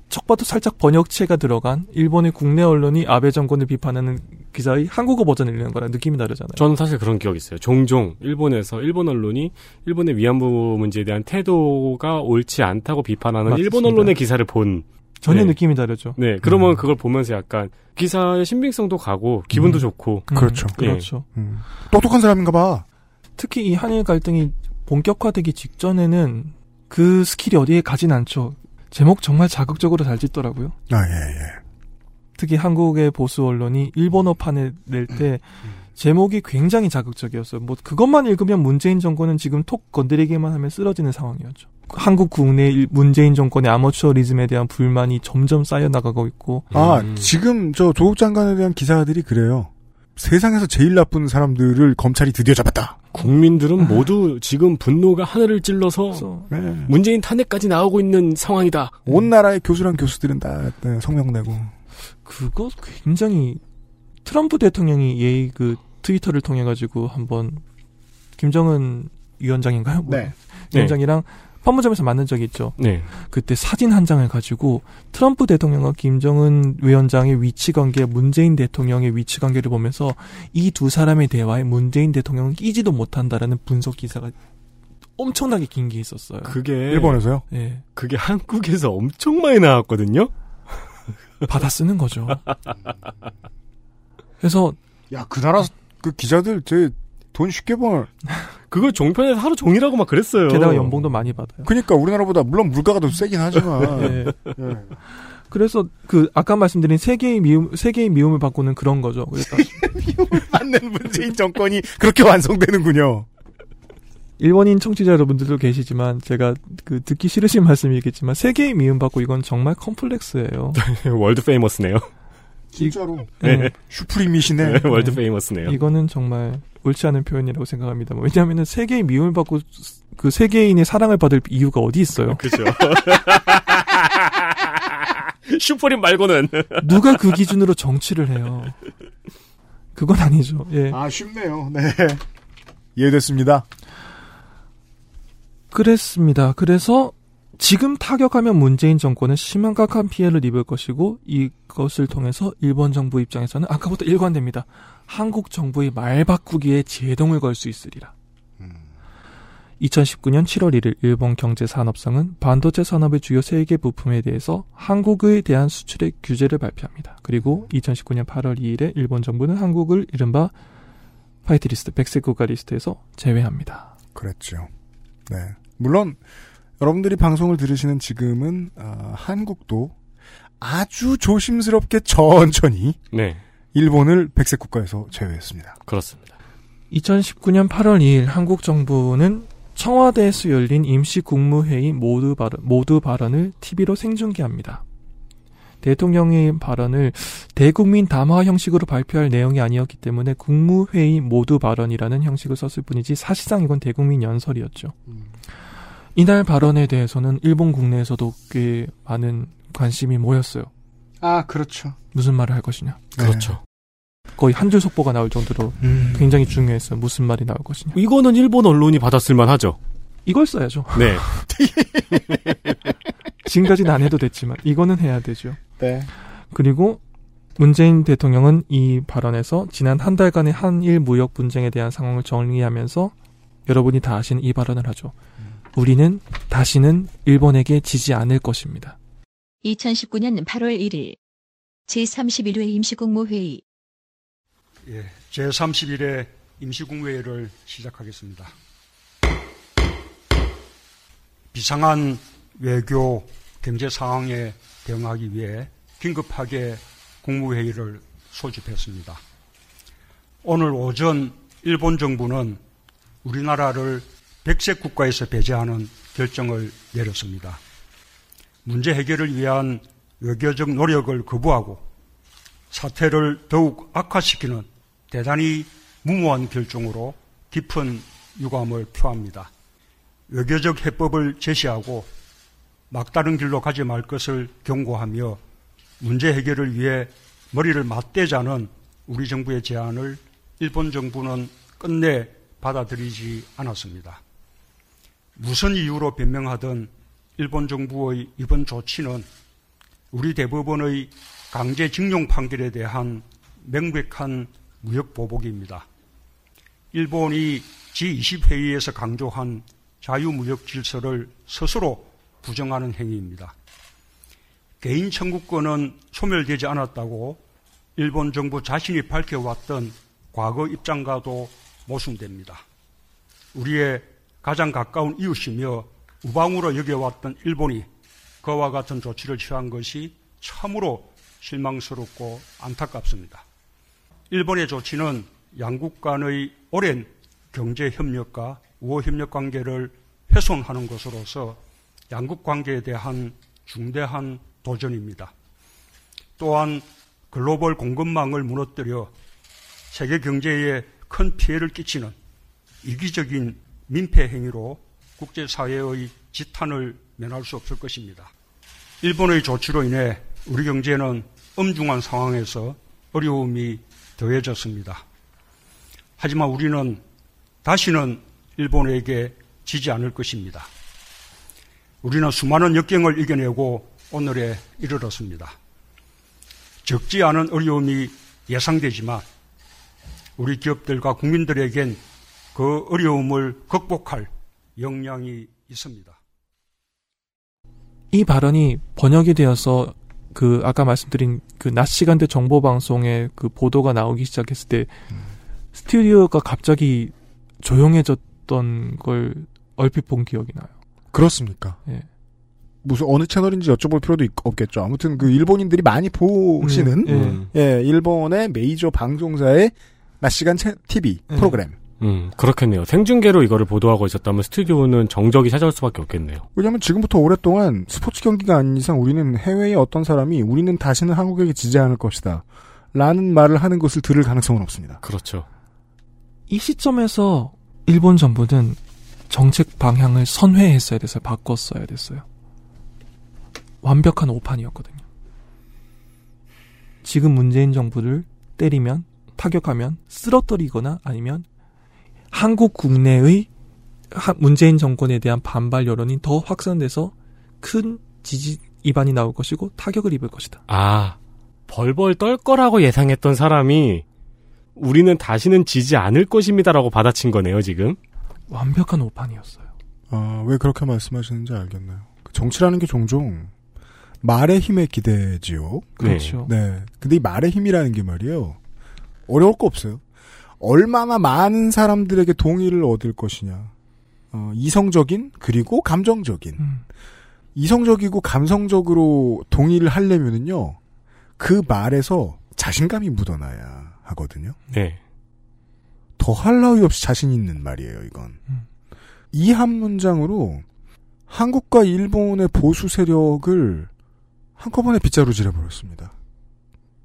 척 봐도 살짝 번역체가 들어간 일본의 국내 언론이 아베 정권을 비판하는 기사의 한국어 버전을 읽는 거랑 느낌이 다르잖아요. 저는 사실 그런 기억이 있어요. 종종 일본에서 일본 언론이 일본의 위안부 문제에 대한 태도가 옳지 않다고 비판하는 맞습니다. 일본 언론의 기사를 본. 전혀 네. 느낌이 다르죠. 네, 그러면 음. 그걸 보면서 약간 기사의 신빙성도 가고 기분도 음. 좋고. 음, 그렇죠. 그렇죠. 음. 똑똑한 사람인가 봐. 특히 이 한일 갈등이 본격화되기 직전에는 그 skill이 어디에 가진 않죠. 제목 정말 자극적으로 잘 짓더라고요. 아, 예, 예. 특히 한국의 보수 언론이 일본어판을 낼때 제목이 굉장히 자극적이었어요. 뭐 그것만 읽으면 문재인 정권은 지금 톡 건드리기만 하면 쓰러지는 상황이었죠. 한국 국내 일- 문재인 정권의 아마추어리즘에 대한 불만이 점점 쌓여 나가고 있고 아, 음. 지금 저 조국 장관에 대한 기사들이 그래요. 세상에서 제일 나쁜 사람들을 검찰이 드디어 잡았다. 국민들은 모두 지금 분노가 하늘을 찔러서 네. 문재인 탄핵까지 나오고 있는 상황이다. 온 나라의 교수랑 교수들은 다 네, 성명 내고. 그거 굉장히 트럼프 대통령이 예의 그 트위터를 통해 가지고 한번 김정은 위원장인가요? 뭐 네. 위원장이랑 판문점에서 만난 적이 있죠. 네. 그때 사진 한 장을 가지고 트럼프 대통령과 김정은 위원장의 위치 관계, 문재인 대통령의 위치 관계를 보면서 이 두 사람의 대화에 문재인 대통령은 끼지도 못한다라는 분석 기사가 엄청나게 긴 게 있었어요. 그게 일본에서요? 예. 그게 한국에서 엄청 많이 나왔거든요. 받아 쓰는 거죠. <laughs> 그래서 야, 그 나라 그 기자들 제 돈 쉽게 벌. <laughs> 그걸 종편에서 하루 종일하고 막 그랬어요. 게다가 연봉도 많이 받아요. 그러니까 우리나라보다 물론 물가가 더 세긴 하지만. 예. <laughs> 예. 그래서 그 아까 말씀드린 세계의 미움 세계의 미움을 받는 그런 거죠. <laughs> 그러니까 맞는 문재인 정권이 그렇게 완성되는군요. 일본인 청취자 여러분들도 계시지만 제가 그 듣기 싫으신 말씀이겠지만 세계의 미움 받고 이건 정말 컴플렉스예요. world famous네요. 진짜로. 예. supreme이시네. world famous네요. 이거는 정말 옳지 않은 표현이라고 생각합니다. 왜냐하면 세계의 미움을 받고 그 세계인의 사랑을 받을 이유가 어디 있어요? 그죠. <laughs> 슈퍼림 말고는. 누가 그 기준으로 정치를 해요? 그건 아니죠. 예. 아, 쉽네요. 네. 이해됐습니다. 그랬습니다. 그래서 지금 타격하면 문재인 정권은 심각한 피해를 입을 것이고 이것을 통해서 일본 정부 입장에서는 아까부터 일관됩니다. 한국 정부의 말 바꾸기에 제동을 걸 수 있으리라. 2019년 7월 1일 일본 경제산업성은 반도체 산업의 주요 세 개 부품에 대해서 한국에 대한 수출의 규제를 발표합니다. 그리고 2019년 8월 2일에 일본 정부는 한국을 이른바 화이트리스트, 백색 국가 리스트에서 제외합니다. 그랬죠. 네. 물론 여러분들이 방송을 들으시는 지금은 아, 한국도 아주 조심스럽게 천천히 네. 일본을 백색 국가에서 제외했습니다. 그렇습니다. 2019년 8월 2일 한국 정부는 청와대에서 열린 임시 국무회의 모두 발언, 모두 발언을 TV로 생중계합니다. 대통령의 발언을 대국민 담화 형식으로 발표할 내용이 아니었기 때문에 국무회의 모두 발언이라는 형식을 썼을 뿐이지 사실상 이건 대국민 연설이었죠. 이날 발언에 대해서는 일본 국내에서도 꽤 많은 관심이 모였어요. 아, 그렇죠. 무슨 말을 할 것이냐. 그렇죠. 거의 한 줄 속보가 나올 정도로 음. 굉장히 중요했어요. 무슨 말이 나올 것이냐. 이거는 일본 언론이 받았을 만하죠. 이걸 써야죠. 네. <laughs> 지금까지는 안 해도 됐지만 이거는 해야 되죠. 네. 그리고 문재인 대통령은 이 발언에서 지난 한 달간의 한일 무역 분쟁에 대한 상황을 정리하면서 여러분이 다 아시는 이 발언을 하죠. 우리는 다시는 일본에게 지지 않을 것입니다. 2019년 8월 1일 제31회 임시국무회의 예, 제31회 임시국무회의를 시작하겠습니다. 비상한 외교 경제 상황에 대응하기 위해 긴급하게 국무회의를 소집했습니다. 오늘 오전 일본 정부는 우리나라를 백색 국가에서 배제하는 결정을 내렸습니다. 문제 해결을 위한 외교적 노력을 거부하고 사태를 더욱 악화시키는 대단히 무모한 결정으로 깊은 유감을 표합니다. 외교적 해법을 제시하고 막다른 길로 가지 말 것을 경고하며 문제 해결을 위해 머리를 맞대자는 우리 정부의 제안을 일본 정부는 끝내 받아들이지 않았습니다. 무슨 이유로 변명하든 일본 정부의 이번 조치는 우리 대법원의 강제징용 판결에 대한 명백한 무역 보복입니다. 일본이 G20 회의에서 강조한 자유무역 질서를 스스로 부정하는 행위입니다. 개인 청구권은 소멸되지 않았다고 일본 정부 자신이 밝혀왔던 과거 입장과도 모순됩니다. 우리의 가장 가까운 이웃이며 우방으로 여겨왔던 일본이 그와 같은 조치를 취한 것이 참으로 실망스럽고 안타깝습니다. 일본의 조치는 양국 간의 오랜 경제 협력과 우호 협력 관계를 훼손하는 것으로서 양국 관계에 대한 중대한 도전입니다. 또한 글로벌 공급망을 무너뜨려 세계 경제에 큰 피해를 끼치는 이기적인 민폐 행위로 국제사회의 지탄을 면할 수 없을 것입니다. 일본의 조치로 인해 우리 경제는 엄중한 상황에서 어려움이 더해졌습니다. 하지만 우리는 다시는 일본에게 지지 않을 것입니다. 우리는 수많은 역경을 이겨내고 오늘에 이르렀습니다. 적지 않은 어려움이 예상되지만 우리 기업들과 국민들에겐 그 어려움을 극복할 역량이 있습니다. 이 발언이 번역이 되어서 그 아까 말씀드린 그 낮 시간대 정보 방송에 그 보도가 나오기 시작했을 때 스튜디오가 갑자기 조용해졌던 걸 얼핏 본 기억이 나요. 그렇습니까? 예. 무슨 어느 채널인지 여쭤볼 필요도 있- 없겠죠. 아무튼 그 일본인들이 많이 보시는 예. 음. 예, 일본의 메이저 방송사의 낮 시간 채- TV 예. 프로그램. 음, 그렇겠네요. 생중계로 이거를 보도하고 있었다면 스튜디오는 정적이 찾아올 수밖에 없겠네요. 왜냐하면 지금부터 오랫동안 스포츠 경기가 아닌 이상 우리는 해외의 어떤 사람이 우리는 다시는 한국에게 지지 않을 것이다. 라는 말을 하는 것을 들을 가능성은 없습니다. 그렇죠. 이 시점에서 일본 정부는 정책 방향을 선회했어야 됐어요. 바꿨어야 됐어요. 완벽한 오판이었거든요. 지금 문재인 정부를 때리면 타격하면 쓰러뜨리거나 아니면 한국 국내의 하- 문재인 정권에 대한 반발 여론이 더 확산돼서 큰 지지 이반이 나올 것이고 타격을 입을 것이다. 아, 벌벌 떨 거라고 예상했던 사람이 우리는 다시는 지지 않을 것입니다라고 받아친 거네요, 지금. 완벽한 오판이었어요. 아, 왜 그렇게 말씀하시는지 알겠나요. 그 정치라는 게 종종 말의 힘에 기대지요. 그렇죠. 네. 근데 이 말의 힘이라는 게 말이에요. 어려울 거 없어요. 얼마나 많은 사람들에게 동의를 얻을 것이냐. 어, 이성적인 그리고 감정적인. 음. 이성적이고 감성적으로 동의를 하려면은요. 그 말에서 자신감이 묻어나야 하거든요. 네. 더할 나위 없이 자신 있는 말이에요, 이건. 음. 이한 문장으로 한국과 일본의 보수 세력을 한꺼번에 빗자루 질해 버렸습니다.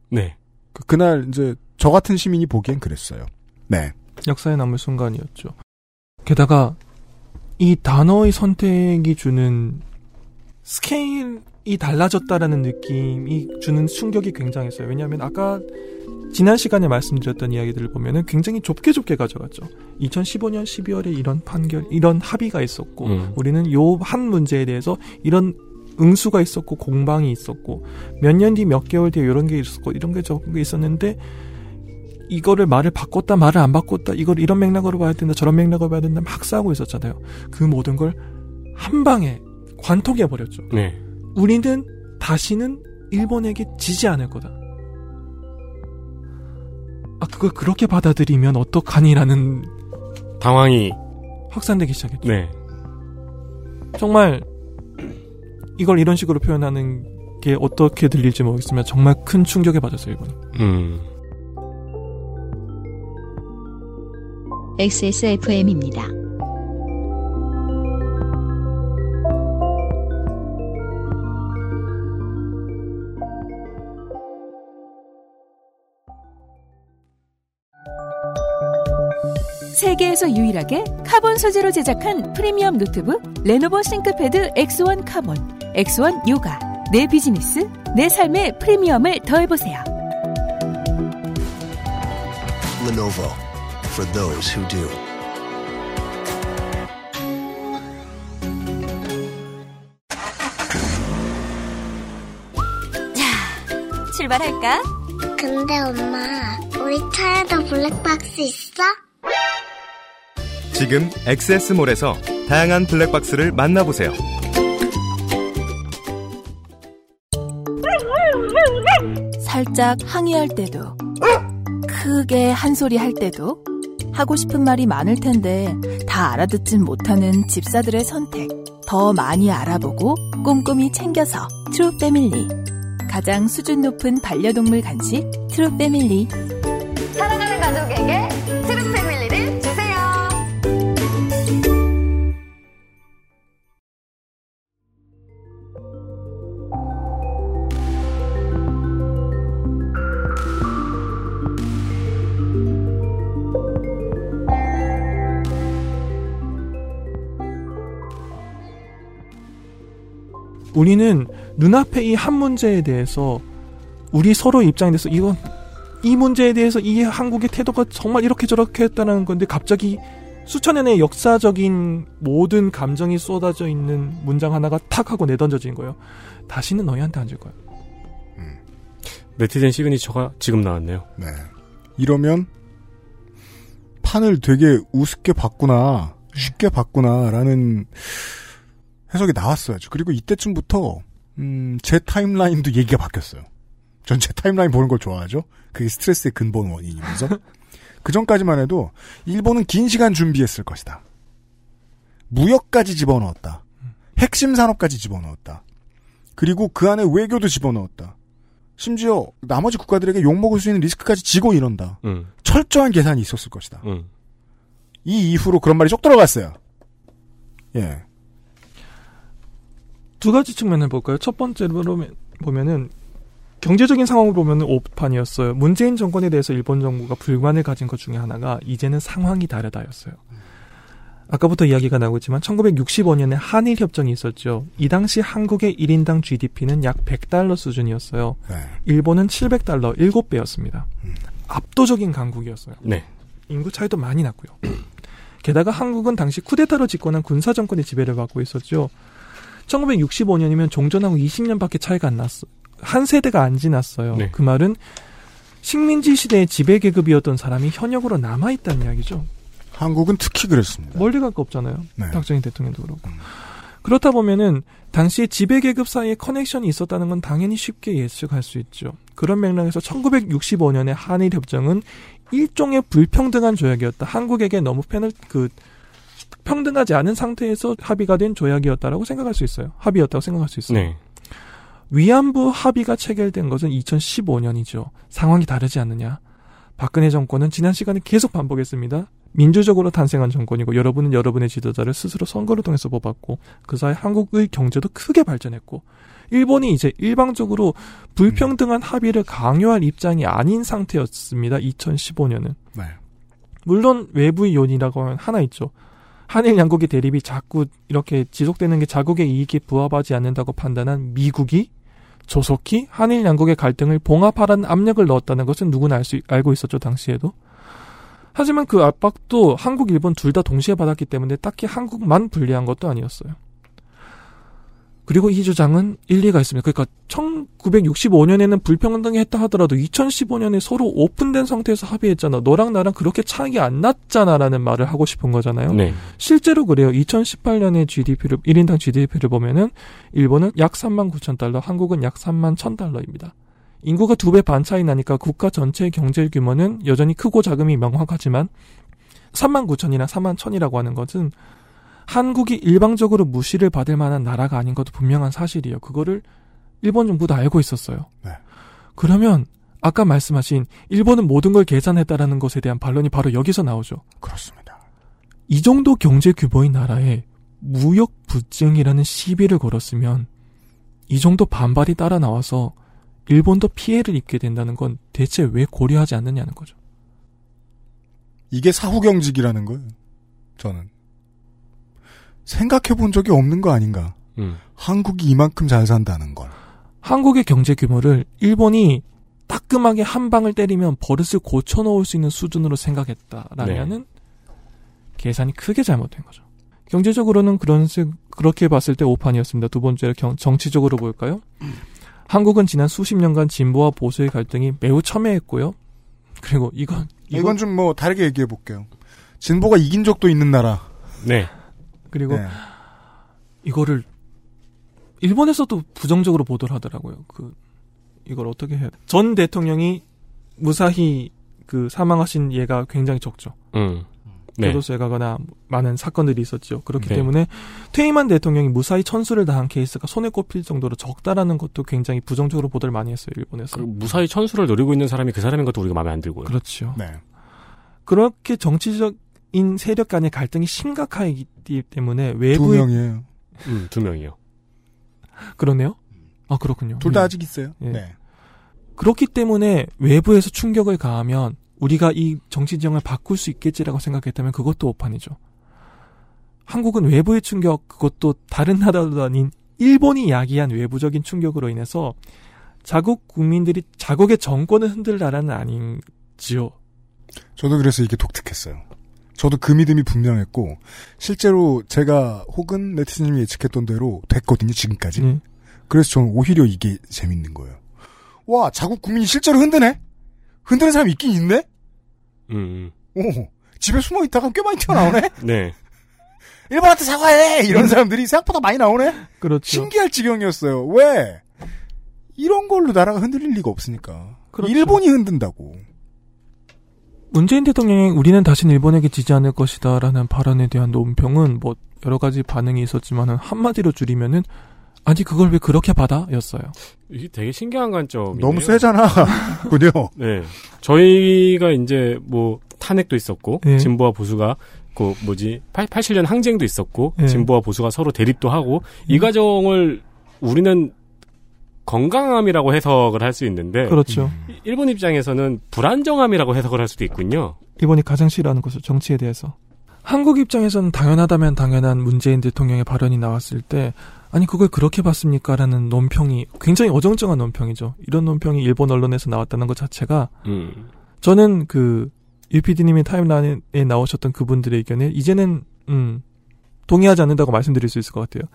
네. 그, 그날 이제 저 같은 시민이 보기엔 그랬어요. 네. 역사에 남을 순간이었죠. 게다가 이 단어의 선택이 주는 스케일이 달라졌다라는 느낌이 주는 충격이 굉장했어요. 왜냐하면 아까 지난 시간에 말씀드렸던 이야기들을 보면은 굉장히 좁게 좁게 가져갔죠. 2015년 12월에 이런 판결, 이런 합의가 있었고, 음. 우리는 요 한 문제에 대해서 이런 응수가 있었고, 공방이 있었고, 몇 년 뒤, 몇 개월 뒤에 이런 게 있었고, 이런 게 저런 게 있었는데, 이거를 말을 바꿨다, 말을 안 바꿨다, 이걸 이런 맥락으로 봐야 된다, 저런 맥락으로 봐야 된다, 막 싸우고 있었잖아요. 그 모든 걸 한 방에 관통해 버렸죠. 네. 우리는 다시는 일본에게 지지 않을 거다. 아, 그걸 그렇게 받아들이면 어떡하니라는 당황이, 확산되기 시작했죠. 네. 정말 이걸 이런 식으로 표현하는 게 어떻게 들릴지 모르겠지만 정말 큰 충격에 받았어요, 이번. 음. XSFM입니다. 세계에서 유일하게 카본 소재로 제작한 프리미엄 노트북 레노버 싱크패드 X1 카본, X1 요가. 내 비즈니스, 내 삶의 프리미엄을 더해보세요. Lenovo for those who do. 출발할까? 근데 엄마, 우리 차에도 블랙박스 있어? 지금 엑세스몰에서 다양한 블랙박스를 만나보세요. 살짝 항의할 때도, 크게 한 소리 할 때도, 하고 싶은 말이 많을 텐데 다 알아듣진 못하는 집사들의 선택. 더 많이 알아보고 꼼꼼히 챙겨서 트루 패밀리. 가장 수준 높은 반려동물 간식 트루 패밀리. 우리는 눈앞에 이 한 문제에 대해서 우리 서로 입장에 대해서 이건 이 문제에 대해서 이 한국의 태도가 정말 이렇게 저렇게 했다는 건데 갑자기 수천 년의 역사적인 모든 감정이 쏟아져 있는 문장 하나가 탁 하고 내던져진 거예요. 다시는 너희한테 안 줄 거야. 네티즌 시그니처가 지금 나왔네요. 네. 이러면 판을 되게 우습게 봤구나, 쉽게 봤구나라는 해석이 나왔어야죠. 그리고 이때쯤부터 음, 제 타임라인도 얘기가 바뀌었어요. 전 제 타임라인 보는 걸 좋아하죠. 그게 스트레스의 근본 원인이면서 <laughs> 그 전까지만 해도 일본은 긴 시간 준비했을 것이다. 무역까지 집어넣었다. 핵심 산업까지 집어넣었다. 그리고 그 안에 외교도 집어넣었다. 심지어 나머지 국가들에게 욕먹을 수 있는 리스크까지 지고 이런다. 음. 철저한 계산이 있었을 것이다. 음. 이 이후로 그런 말이 쏙 들어갔어요. 예. 두 가지 측면을 볼까요? 첫 번째로 보면은 경제적인 상황을 보면 오판이었어요. 문재인 정권에 대해서 일본 정부가 불만을 가진 것 중에 하나가 이제는 상황이 다르다였어요. 아까부터 이야기가 나오고 있지만 1965년에 한일 협정이 있었죠. 이 당시 한국의 1인당 GDP는 약 100달러 수준이었어요. 네. 일본은 700달러, 7배였습니다. 압도적인 강국이었어요. 네. 인구 차이도 많이 났고요. <clears throat> 게다가 한국은 당시 쿠데타로 집권한 군사 정권의 지배를 받고 있었죠. 1965년이면 종전하고 20년밖에 차이가 안 났어. 한 세대가 안 지났어요. 네. 그 말은 식민지 시대의 지배 계급이었던 사람이 현역으로 남아 있다는 이야기죠. 한국은 특히 그랬습니다. 멀리 갈 거 없잖아요. 네. 박정희 대통령도 그렇고. 그렇다 보면은 당시에 지배 계급 사이에 커넥션이 있었다는 건 당연히 쉽게 예측할 수 있죠. 그런 맥락에서 1965년의 한일 협정은 일종의 불평등한 조약이었다. 한국에게 너무 편을 그 평등하지 않은 상태에서 합의가 된 조약이었다라고 생각할 수 있어요. 합의였다고 생각할 수 있어요. 네. 위안부 합의가 체결된 것은 2015년이죠. 상황이 다르지 않느냐. 박근혜 정권은 지난 시간에 계속 반복했습니다. 민주적으로 탄생한 정권이고 여러분은 여러분의 지도자를 스스로 선거를 통해서 뽑았고 그 사이 한국의 경제도 크게 발전했고 일본이 이제 일방적으로 불평등한 합의를 강요할 입장이 아닌 상태였습니다. 2015년은. 네. 물론 외부의 요인이라고 하면 하나 있죠. 한일 양국의 대립이 자꾸 이렇게 지속되는 게 자국의 이익에 부합하지 않는다고 판단한 미국이 조속히 한일 양국의 갈등을 봉합하라는 압력을 넣었다는 것은 누구나 알 수, 알고 있었죠, 당시에도. 하지만 그 압박도 한국, 일본 둘 다 동시에 받았기 때문에 딱히 한국만 불리한 것도 아니었어요. 그리고 이 주장은 일리가 있습니다. 그러니까 1965년에는 불평등이 했다 하더라도 2015년에 서로 오픈된 상태에서 합의했잖아. 너랑 나랑 그렇게 차이가 안 났잖아라는 말을 하고 싶은 거잖아요. 네. 실제로 그래요. 2018년에 GDP를 1인당 GDP를 보면은 일본은 약 3만 9천 달러, 한국은 약 3만 1천 달러입니다. 인구가 두 배 반 차이 나니까 국가 전체의 경제 규모는 여전히 크고 작음이 명확하지만 3만 9천이나 3만 1천이라고 하는 것은 한국이 일방적으로 무시를 받을 만한 나라가 아닌 것도 분명한 사실이에요. 그거를 일본 정부도 알고 있었어요. 네. 그러면 아까 말씀하신 일본은 모든 걸 계산했다라는 것에 대한 반론이 바로 여기서 나오죠. 그렇습니다. 이 정도 경제 규모의 나라에 무역 부증이라는 시비를 걸었으면 이 정도 반발이 따라 나와서 일본도 피해를 입게 된다는 건 대체 왜 고려하지 않느냐는 거죠. 이게 사후경직이라는 거예요. 저는. 생각해 본 적이 없는 거 아닌가. 음. 한국이 이만큼 잘 산다는 걸. 한국의 경제 규모를 일본이 따끔하게 한 방을 때리면 버릇을 고쳐 놓을 수 있는 수준으로 생각했다라면은 계산이 크게 잘못된 거죠. 경제적으로는 그런 식- 그렇게 봤을 때 오판이었습니다. 두 번째로 경- 정치적으로 볼까요? 한국은 지난 수십 년간 진보와 보수의 갈등이 매우 첨예했고요. 그리고 이건 이건 좀뭐 다르게 얘기해 볼게요. 진보가 이긴 적도 있는 나라. 네. 그리고 네. 이거를 일본에서도 부정적으로 보도를 하더라고요. 그 이걸 어떻게 해야 돼? 전 대통령이 무사히 그 사망하신 예가 굉장히 적죠. 음. 네. 교도소에 가거나 많은 사건들이 있었죠. 그렇기 네. 때문에 퇴임한 대통령이 무사히 천수를 당한 케이스가 손에 꼽힐 정도로 적다라는 것도 굉장히 부정적으로 보도를 많이 했어요. 일본에서. 그 무사히 천수를 노리고 있는 사람이 그 사람인 것도 우리가 마음에 안 들고요. 그렇죠. 네. 그렇게 정치적 인 세력 간의 갈등이 심각하기 때문에 두 외부의 명이에요. 음, 두 명이요. 그러네요. 아 그렇군요. 둘다 예. 아직 있어요. 예. 네. 그렇기 때문에 외부에서 충격을 가하면 우리가 이 정치 지형을 바꿀 수 있겠지라고 생각했다면 그것도 오판이죠. 한국은 외부의 충격, 그것도 다른 나라도 아닌 일본이 야기한 외부적인 충격으로 인해서 자국 국민들이 자국의 정권을 흔들 나라는 아닌지요. 저도 그래서 이게 독특했어요. 저도 그 믿음이 분명했고 실제로 제가 혹은 네티즌님이 예측했던 대로 됐거든요 지금까지. 음. 그래서 저는 오히려 이게 재밌는 거예요. 와 자국 국민이 실제로 흔드네. 흔드는 사람 있긴 있네. 음. 오 집에 숨어 있다가 꽤 많이 튀어나오네. <laughs> 네. 일본한테 사과해 이런 사람들이 생각보다 많이 나오네. 그렇죠. 신기할 지경이었어요. 왜 이런 걸로 나라가 흔들릴 리가 없으니까. 그렇죠. 일본이 흔든다고. 문재인 대통령이 우리는 다신 일본에게 지지 않을 것이다라는 발언에 대한 논평은 뭐 여러 가지 반응이 있었지만은 한마디로 줄이면은 아니 그걸 왜 그렇게 받아였어요. 이게 되게 신기한 관점이에요. 너무 세잖아. <laughs> 군요. 네. 저희가 이제 뭐 탄핵도 있었고 네. 진보와 보수가 그 뭐지 8, 87년 항쟁도 있었고 네. 진보와 보수가 서로 대립도 하고 이 과정을 우리는 건강함이라고 해석을 할 수 있는데 그렇죠. 일본 입장에서는 불안정함이라고 해석을 할 수도 있군요. 일본이 가장 싫어하는 것은 정치에 대해서. 한국 입장에서는 당연하다면 당연한 문재인 대통령의 발언이 나왔을 때 아니 그걸 그렇게 봤습니까? 라는 논평이 굉장히 어정쩡한 논평이죠. 이런 논평이 일본 언론에서 나왔다는 것 자체가 음. 저는 그 유피디님의 타임라인에 나오셨던 그분들의 의견에 이제는 음 동의하지 않는다고 말씀드릴 수 있을 것 같아요.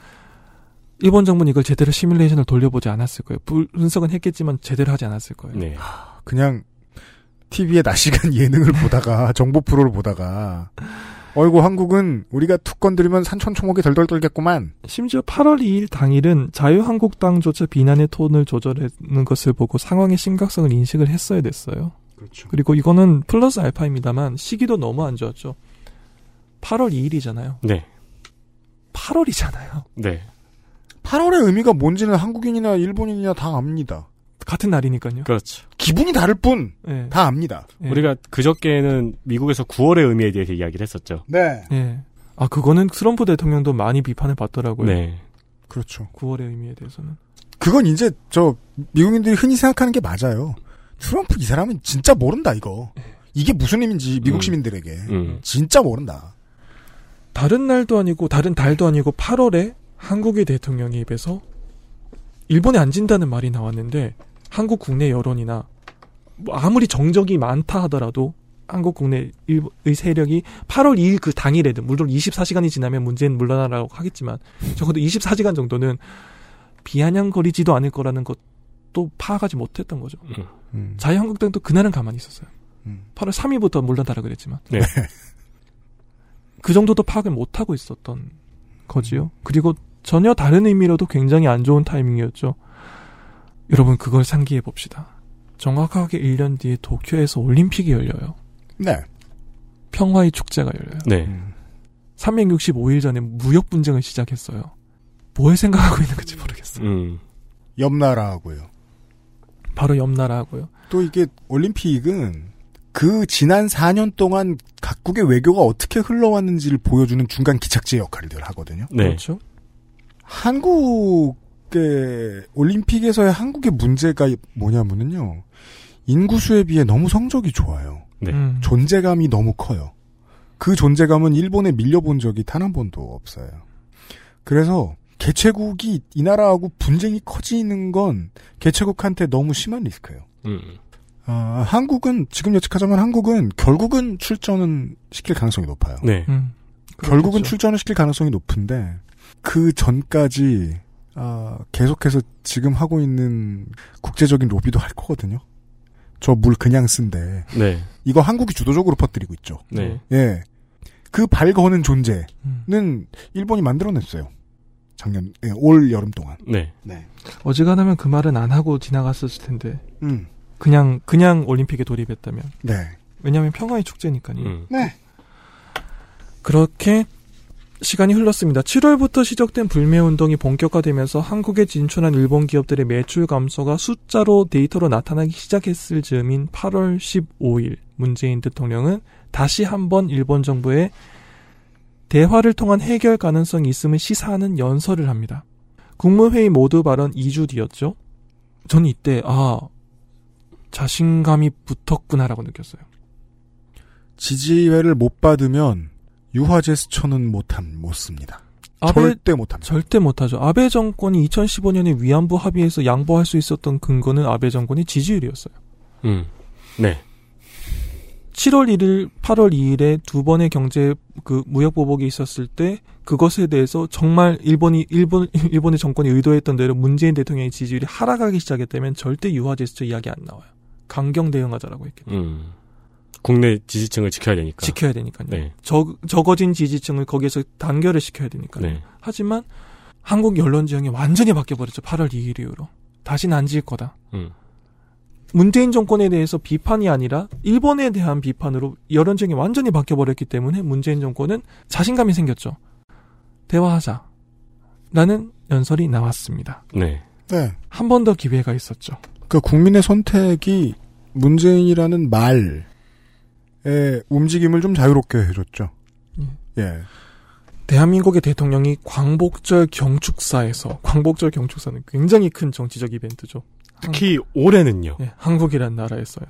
일본 정부는 이걸 제대로 시뮬레이션을 돌려보지 않았을 거예요. 분- 분석은 했겠지만 제대로 하지 않았을 거예요. 네. 그냥 TV에 낮 시간 예능을 보다가 정보 프로를 보다가 어이구 한국은 우리가 툭 건드리면 산천초목이 덜덜 떨겠구만. 심지어 8월 2일 당일은 자유한국당조차 비난의 톤을 조절하는 것을 보고 상황의 심각성을 인식을 했어야 됐어요. 그렇죠. 그리고 이거는 플러스 알파입니다만 시기도 너무 안 좋았죠. 8월 2일이잖아요. 네. 8월이잖아요. 네. 8월의 의미가 뭔지는 한국인이나 일본인이나 다 압니다. 같은 날이니까요. 그렇죠. 기분이 다를 뿐다 네. 압니다. 네. 우리가 그저께는 미국에서 9월의 의미에 대해서 이야기를 했었죠. 네. 네. 아 그거는 트럼프 대통령도 많이 비판을 받더라고요. 네. 그렇죠. 9월의 의미에 대해서는. 그건 이제 저 미국인들이 흔히 생각하는 게 맞아요. 트럼프 이 사람은 진짜 모른다 이거. 이게 무슨 의미인지 미국 음. 시민들에게 음. 진짜 모른다. 다른 날도 아니고 다른 달도 아니고 8월에 한국의 대통령의 입에서 일본에 안 진다는 말이 나왔는데 한국 국내 여론이나 뭐 아무리 정적이 많다 하더라도 한국 국내의 세력이 8월 2일 그 당일에든 물론 24시간이 지나면 문재인 물러나라고 하겠지만 적어도 24시간 정도는 비아냥거리지도 않을 거라는 것도 파악하지 못했던 거죠. 음. 자유한국당도 그날은 가만히 있었어요. 음. 8월 3일부터 물러나라 그랬지만 네. <laughs> 그 정도도 파악을 못하고 있었던 거지요. 그리고 전혀 다른 의미로도 굉장히 안 좋은 타이밍이었죠. 여러분 그걸 상기해 봅시다. 정확하게 1년 뒤에 도쿄에서 올림픽이 열려요. 네. 평화의 축제가 열려요. 네. 365일 전에 무역 분쟁을 시작했어요. 뭘 생각하고 있는 건지 모르겠어요. 음. 옆 나라하고요. 바로 옆 나라하고요. 또 이게 올림픽은 그 지난 4년 동안 각국의 외교가 어떻게 흘러왔는지를 보여주는 중간 기착제 역할을 하거든요. 네. 그렇죠. 한국의 올림픽에서의 한국의 문제가 뭐냐면은요. 인구수에 비해 너무 성적이 좋아요. 네. 음. 존재감이 너무 커요. 그 존재감은 일본에 밀려본 적이 단 한 번도 없어요. 그래서 개최국이 이 나라하고 분쟁이 커지는 건 개최국한테 너무 심한 리스크예요. 음. 아, 한국은 지금 예측하자면 한국은 결국은 출전은 시킬 가능성이 높아요. 네. 음. 결국은 그렇겠죠. 출전을 시킬 가능성이 높은데 그 전까지 아, 계속해서 지금 하고 있는 국제적인 로비도 할 거거든요. 저 물 그냥 쓴데 네. 이거 한국이 주도적으로 퍼뜨리고 있죠. 네. 예. 그 발 거는 존재는 음. 일본이 만들어냈어요. 작년, 예, 올 여름 동안. 네. 네. 어지간하면 그 말은 안 하고 지나갔었을 텐데 음. 그냥 그냥 올림픽에 돌입했다면 네. 왜냐하면 평화의 축제니까요. 음. 네. 그렇게 시간이 흘렀습니다. 7월부터 시작된 불매 운동이 본격화되면서 한국에 진출한 일본 기업들의 매출 감소가 숫자로 데이터로 나타나기 시작했을 즈음인 8월 15일 문재인 대통령은 다시 한번 일본 정부에 대화를 통한 해결 가능성이 있음을 시사하는 연설을 합니다. 국무회의 모두 발언 2주 뒤였죠. 저는 이때 아 자신감이 붙었구나라고 느꼈어요. 지지회를 못 받으면 유화 제스처는 못함, 못 씁니다. 아베- 절대 못합니다. 절대 못하죠. 아베 정권이 2015년에 위안부 합의에서 양보할 수 있었던 근거는 아베 정권의 지지율이었어요. 음. 네. 7월 1일, 8월 2일에 두 번의 경제 그 무역 보복이 있었을 때 그것에 대해서 정말 일본이 일본 일본의 정권이 의도했던 대로 문재인 대통령의 지지율이 하락하기 시작했다면 절대 유화 제스처 이야기 안 나와요. 강경 대응하자라고 했겠죠. 음. 국내 지지층을 지켜야 되니까. 지켜야 되니까요. 네. 적, 적어진 지지층을 거기에서 단결을 시켜야 되니까요. 네. 하지만 한국 언론 지형이 완전히 바뀌어버렸죠. 8월 2일 이후로. 다시는 안 지을 거다. 음. 문재인 정권에 대해서 비판이 아니라 일본에 대한 비판으로 여론 지형이 완전히 바뀌어버렸기 때문에 문재인 정권은 자신감이 생겼죠. 대화하자. 라는 연설이 나왔습니다. 네. 네. 한 번 더 기회가 있었죠. 그 국민의 선택이 문재인이라는 말의 움직임을 좀 자유롭게 해줬죠. 예. 대한민국의 대통령이 광복절 경축사에서 광복절 경축사는 굉장히 큰 정치적 이벤트죠. 특히 올해는요. 예, 한국이란 나라에서요.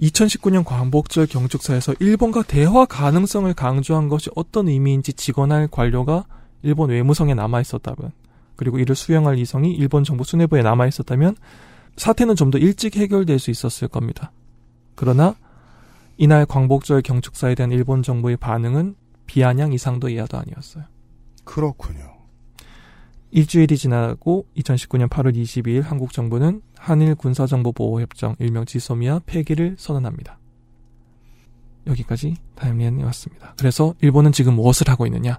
2019년 광복절 경축사에서 일본과 대화 가능성을 강조한 것이 어떤 의미인지 직언할 관료가 일본 외무성에 남아 있었다면 그리고 이를 수용할 이성이 일본 정부 수뇌부에 남아 있었다면 사태는 좀 더 일찍 해결될 수 있었을 겁니다. 그러나 이날 광복절 경축사에 대한 일본 정부의 반응은 비아냥 이상도 이하도 아니었어요. 그렇군요. 일주일이 지나고 2019년 8월 22일 한국 정부는 한일 군사정보보호협정 일명 지소미아 폐기를 선언합니다. 여기까지 타임라인이 왔습니다. 그래서 일본은 지금 무엇을 하고 있느냐?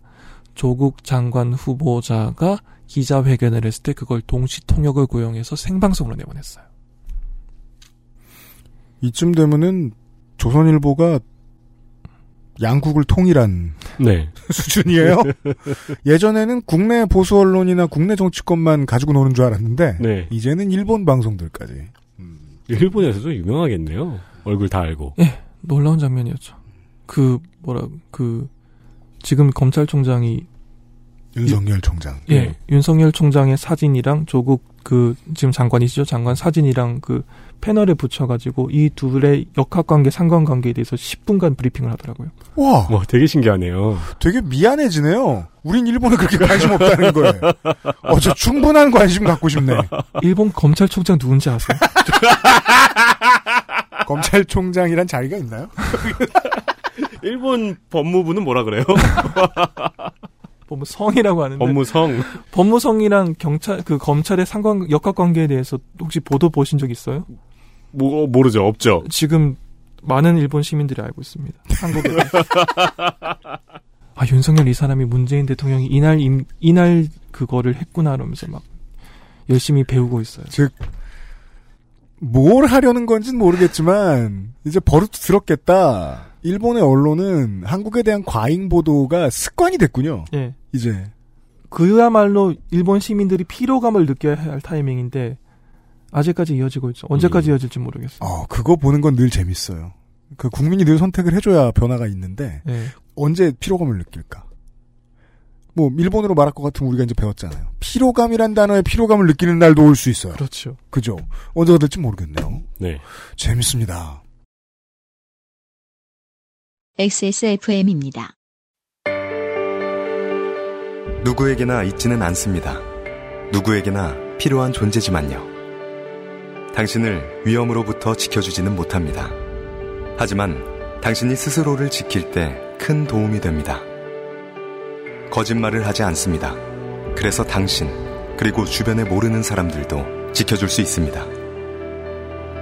조국 장관 후보자가 기자회견을 했을 때 그걸 동시 통역을 고용해서 생방송으로 내보냈어요. 이쯤 되면은 조선일보가 양국을 통일한 네. <laughs> 수준이에요. 예전에는 국내 보수 언론이나 국내 정치권만 가지고 노는 줄 알았는데 네. 이제는 일본 방송들까지. 일본에서도 유명하겠네요. 얼굴 다 알고. 예, 놀라운 장면이었죠. 그 뭐라 그 지금 검찰총장이 윤석열 총장. 예, 네. 윤석열 총장의 사진이랑 조국 그 지금 장관이시죠 장관 사진이랑 그 패널에 붙여가지고 이 둘의 역학관계 상관관계에 대해서 10분간 브리핑을 하더라고요. 와, 와, 되게 신기하네요. 되게 미안해지네요. 우린 일본에 그렇게 관심 없다는 거예요. 어, 저 충분한 관심 갖고 싶네. 일본 검찰총장 누군지 아세요? <laughs> 검찰총장이란 자리가 있나요? <laughs> 일본 법무부는 뭐라 그래요? <laughs> 법무성이라고 하는데 법무성. 법무성이랑 경찰 그 검찰의 상관 역학 관계에 대해서 혹시 보도 보신 적 있어요? 뭐, 모르죠. 없죠. 지금 많은 일본 시민들이 알고 있습니다. <laughs> 한국에. 아 윤석열 이 사람이 문재인 대통령이 이날 임, 이날 그거를 했구나 이러면서 막 열심히 배우고 있어요. 즉, 뭘 하려는 건진 모르겠지만, 이제 버릇 들었겠다. 일본의 언론은 한국에 대한 과잉 보도가 습관이 됐군요. 예. 이제. 그야말로 일본 시민들이 피로감을 느껴야 할 타이밍인데 아직까지 이어지고 있죠. 언제까지 이어질지 모르겠어요. 어, 그거 보는 건 늘 재밌어요. 그 국민이 늘 선택을 해줘야 변화가 있는데, 예. 언제 피로감을 느낄까? 뭐, 일본으로 말할 것 같으면 우리가 이제 배웠잖아요. 피로감이란 단어에 피로감을 느끼는 날도 올 수 있어요. 그렇죠. 그죠? 언제가 될지 모르겠네요. 네. 재밌습니다. XSFM입니다. 누구에게나 있지는 않습니다. 누구에게나 필요한 존재지만요. 당신을 위험으로부터 지켜주지는 못합니다. 하지만 당신이 스스로를 지킬 때 큰 도움이 됩니다. 거짓말을 하지 않습니다. 그래서 당신, 그리고 주변에 모르는 사람들도 지켜줄 수 있습니다.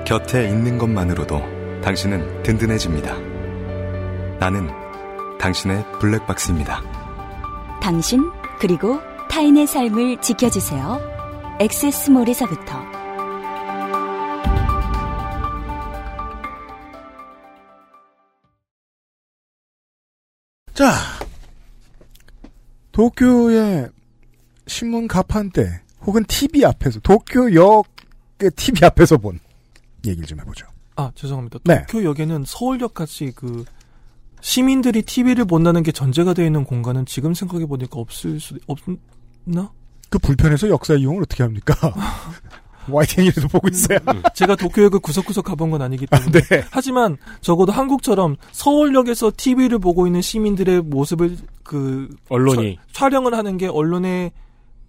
곁에 있는 것만으로도 당신은 든든해집니다. 나는 당신의 블랙박스입니다. 당신 그리고 타인의 삶을 지켜주세요. 엑세스몰에서부터 자, 도쿄의 신문 가판대 혹은 TV 앞에서 도쿄역의 TV 앞에서 본 얘기를 좀 해보죠. 아 죄송합니다. 네. 도쿄역에는 서울역 같이 그 시민들이 TV를 본다는 게 전제가 되어 있는 공간은 지금 생각해 보니까 없을 수 없나? 그 불편해서 역사 이용을 어떻게 합니까? <laughs> YTN에도 보고 있어요. 제가 도쿄역을 구석구석 가본 건 아니기 때문에. 네. 하지만 적어도 한국처럼 서울역에서 TV를 보고 있는 시민들의 모습을 그 언론이. 촬- 촬영을 하는 게 언론의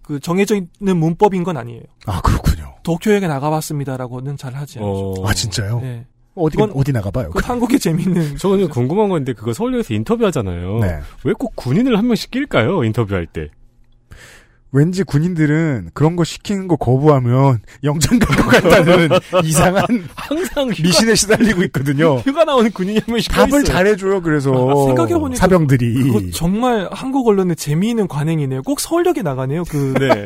그 정해져 있는 문법인 건 아니에요. 아 그렇군요. 도쿄역에 나가봤습니다라고는 잘 하지 않죠. 어. 아 진짜요? 네. 어디 어디 나가봐요. 그 한국의 재미있는 <laughs> 저는 궁금한 건데 그거 서울역에서 인터뷰하잖아요. 네. 왜 꼭 군인을 한 명씩 낄까요? 인터뷰할 때. 왠지 군인들은 그런 거 시키는 거 거부하면 영장 갈것 같다는 <laughs> 이상한 항상 휴가, 미신에 시달리고 있거든요. 휴가 나오는 군인이 한 명씩 답을 껴있어요. 잘해줘요. 그래서 생각해보니까 사병들이 정말 한국 언론의 재미있는 관행이네요. 꼭 서울역에 나가네요. 그 <laughs> 네.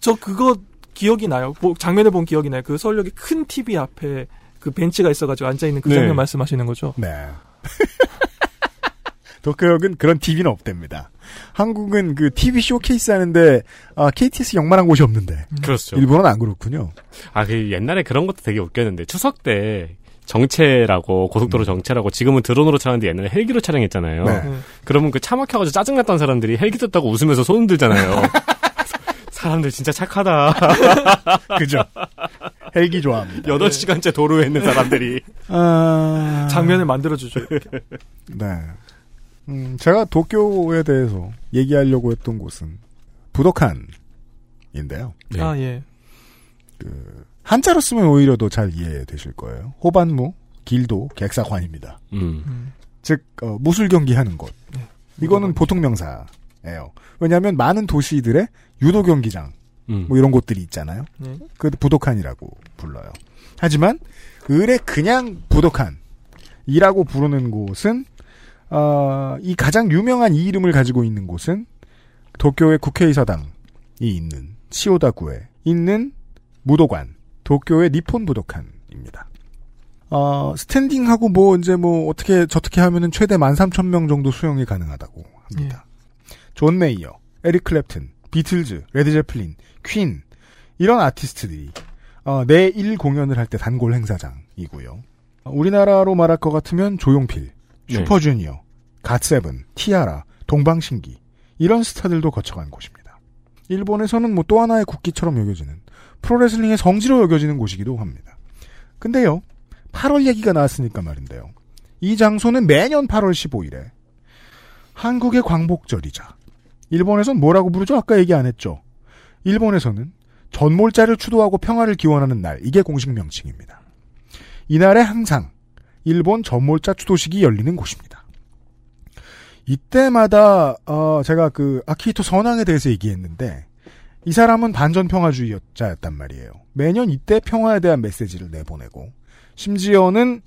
저 그거 기억이 나요. 뭐 장면을 본 기억이 나요. 그 서울역에 큰 TV 앞에 그 벤치가 있어가지고 앉아 있는 그 네. 장면 말씀하시는 거죠. 네. <laughs> 도쿄역은 그런 TV는 없답니다. 한국은 그 TV 쇼케이스 하는데 아, KTS 역만한 곳이 없는데 그렇죠. 일본은 안 그렇군요. 아, 그 옛날에 그런 것도 되게 웃겼는데 추석 때 정체라고 고속도로 정체라고 지금은 드론으로 차는데 옛날에 헬기로 촬영했잖아요. 네. 네. 그러면 그 차 막혀가지고 짜증났던 사람들이 헬기 떴다고 웃으면서 손 흔들잖아요. <laughs> 사람들 진짜 착하다. <laughs> 그죠? 헬기 좋아합니다. 8시간째 도로에 있는 사람들이. 아... 장면을 만들어주죠. 네. 음, 제가 도쿄에 대해서 얘기하려고 했던 곳은 부덕한인데요. 네. 아 예. 그 한자로 쓰면 오히려 더 잘 이해되실 거예요. 호반무, 길도, 객사관입니다. 음. 즉 어, 무술 경기하는 곳. 네. 이거는 보통 명사예요. 왜냐하면 많은 도시들의 유도 경기장 음. 뭐 이런 곳들이 있잖아요. 네. 그 부덕한이라고 불러요. 하지만 을의 그냥 부덕한이라고 부르는 곳은 어, 이 가장 유명한 이 이름을 가지고 있는 곳은 도쿄의 국회의사당이 있는 시오다구에 있는 무도관 도쿄의 니폰 부덕한입니다. 어, 스탠딩하고 뭐 이제 뭐 어떻게 저떻게 하면은 최대 13,000명 정도 수용이 가능하다고 합니다. 존 메이어, 에릭 클랩튼, 비틀즈, 레드 제플린, 퀸 이런 아티스트들이 어, 내일 공연을 할 때 단골 행사장이고요. 어, 우리나라로 말할 것 같으면 조용필, 네. 슈퍼주니어, 갓세븐, 티아라, 동방신기 이런 스타들도 거쳐간 곳입니다. 일본에서는 뭐 또 하나의 국기처럼 여겨지는 프로레슬링의 성지로 여겨지는 곳이기도 합니다. 근데요, 8월 얘기가 나왔으니까 말인데요. 이 장소는 매년 8월 15일에 한국의 광복절이자 일본에선 뭐라고 부르죠? 아까 얘기 안 했죠. 일본에서는 전몰자를 추도하고 평화를 기원하는 날 이게 공식 명칭입니다. 이날에 항상 일본 전몰자 추도식이 열리는 곳입니다. 이때마다 어, 제가 그 아키히토 선왕에 대해서 얘기했는데 이 사람은 반전 평화주의자였단 말이에요. 매년 이때 평화에 대한 메시지를 내보내고 심지어는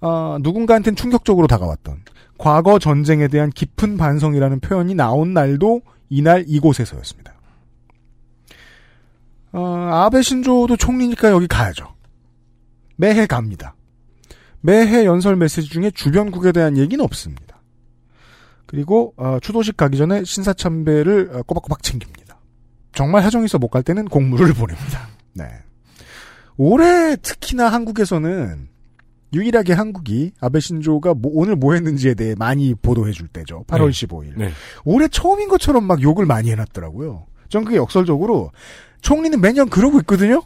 어, 누군가한테는 충격적으로 다가왔던 과거 전쟁에 대한 깊은 반성이라는 표현이 나온 날도 이날 이곳에서였습니다. 어, 아베 신조도 총리니까 여기 가야죠. 매해 갑니다. 매해 연설 메시지 중에 주변국에 대한 얘기는 없습니다. 그리고 어, 추도식 가기 전에 신사참배를 어, 꼬박꼬박 챙깁니다. 정말 사정 있어 못갈 때는 공물을 <laughs> 보냅니다. 네. 올해 특히나 한국에서는 유일하게 한국이 아베 신조가 뭐, 오늘 뭐 했는지에 대해 많이 보도해 줄 때죠. 8월 네. 15일. 네. 올해 처음인 것처럼 막 욕을 많이 해놨더라고요. 전 그게 역설적으로 총리는 매년 그러고 있거든요.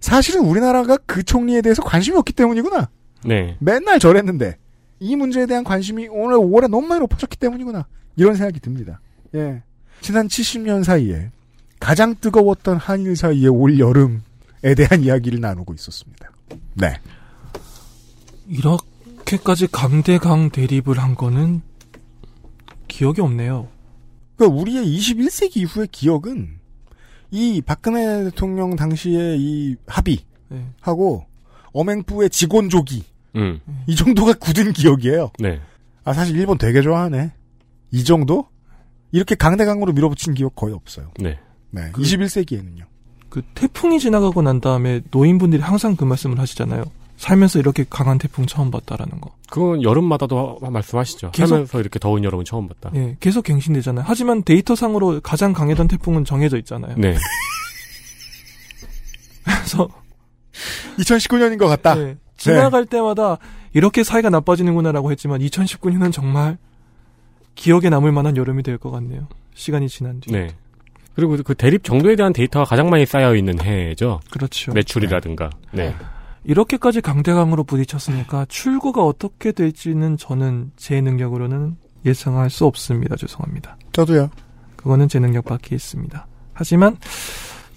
사실은 우리나라가 그 총리에 대해서 관심이 없기 때문이구나. 네. 맨날 저랬는데 이 문제에 대한 관심이 오늘 올해 너무 많이 높아졌기 때문이구나. 이런 생각이 듭니다. 예. 지난 70년 사이에 가장 뜨거웠던 한일 사이의 올 여름에 대한 이야기를 나누고 있었습니다. 네. 이렇게까지 강대강 대립을 한 거는 기억이 없네요. 그러니까 우리의 21세기 이후의 기억은 이 박근혜 대통령 당시의 이 합의하고 어맹부의 직원조기 음. 이 정도가 굳은 기억이에요. 네. 아 사실 일본 되게 좋아하네. 이 정도? 이렇게 강대강으로 밀어붙인 기억 거의 없어요. 네. 네. 21세기에는요. 그 태풍이 지나가고 난 다음에 노인분들이 항상 그 말씀을 하시잖아요. 살면서 이렇게 강한 태풍 처음 봤다라는 거. 그건 여름마다도 하- 말씀하시죠. 계속- 살면서 이렇게 더운 여름은 처음 봤다. 예, 계속 갱신되잖아요. 하지만 데이터상으로 가장 강했던 태풍은 정해져 있잖아요. 네. <laughs> 그래서 2019년인 것 같다. 네, 지나갈 때마다 이렇게 사이가 나빠지는구나라고 했지만 2019년은 정말 기억에 남을 만한 여름이 될 것 같네요. 시간이 지난 뒤. 네. 그리고 그 대립 정도에 대한 데이터가 가장 많이 쌓여 있는 해죠. 그렇죠. 매출이라든가. 네. 이렇게까지 강대강으로 부딪혔으니까 출구가 어떻게 될지는 저는 제 능력으로는 예상할 수 없습니다. 죄송합니다. 저도요. 그거는 제 능력 밖에 있습니다. 하지만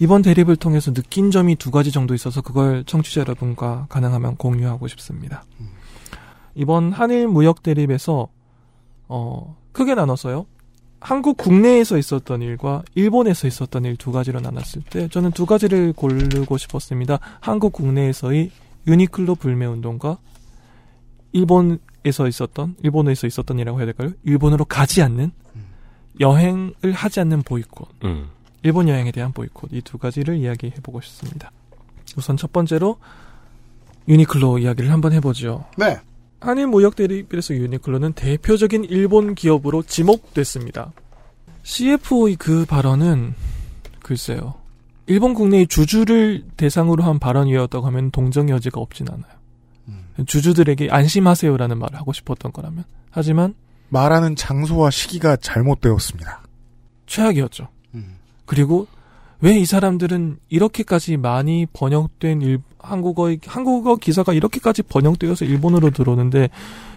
이번 대립을 통해서 느낀 점이 두 가지 정도 있어서 그걸 청취자 여러분과 가능하면 공유하고 싶습니다. 이번 한일 무역 대립에서 어, 크게 나눠서요. 한국 국내에서 있었던 일과 일본에서 있었던 일 두 가지로 나눴을 때 저는 두 가지를 고르고 싶었습니다. 한국 국내에서의 유니클로 불매 운동과 일본에서 있었던 일본에서 있었던 일이라고 해야 될까요? 일본으로 가지 않는 여행을 하지 않는 보이콧. 음. 일본 여행에 대한 보이콧 이 두 가지를 이야기해 보고 싶습니다. 우선 첫 번째로 유니클로 이야기를 한번 해보죠. 네. 한일 무역 대립에서 유니클로는 대표적인 일본 기업으로 지목됐습니다. CFO의 그 발언은 글쎄요. 일본 국내의 주주를 대상으로 한 발언이었다고 하면 동정 여지가 없진 않아요. 주주들에게 안심하세요라는 말을 하고 싶었던 거라면. 하지만 말하는 장소와 시기가 잘못되었습니다. 최악이었죠. 그리고 왜 이 사람들은 이렇게까지 많이 번역된 일, 한국어 한국어 기사가 이렇게까지 번역되어서 일본어로 들어오는데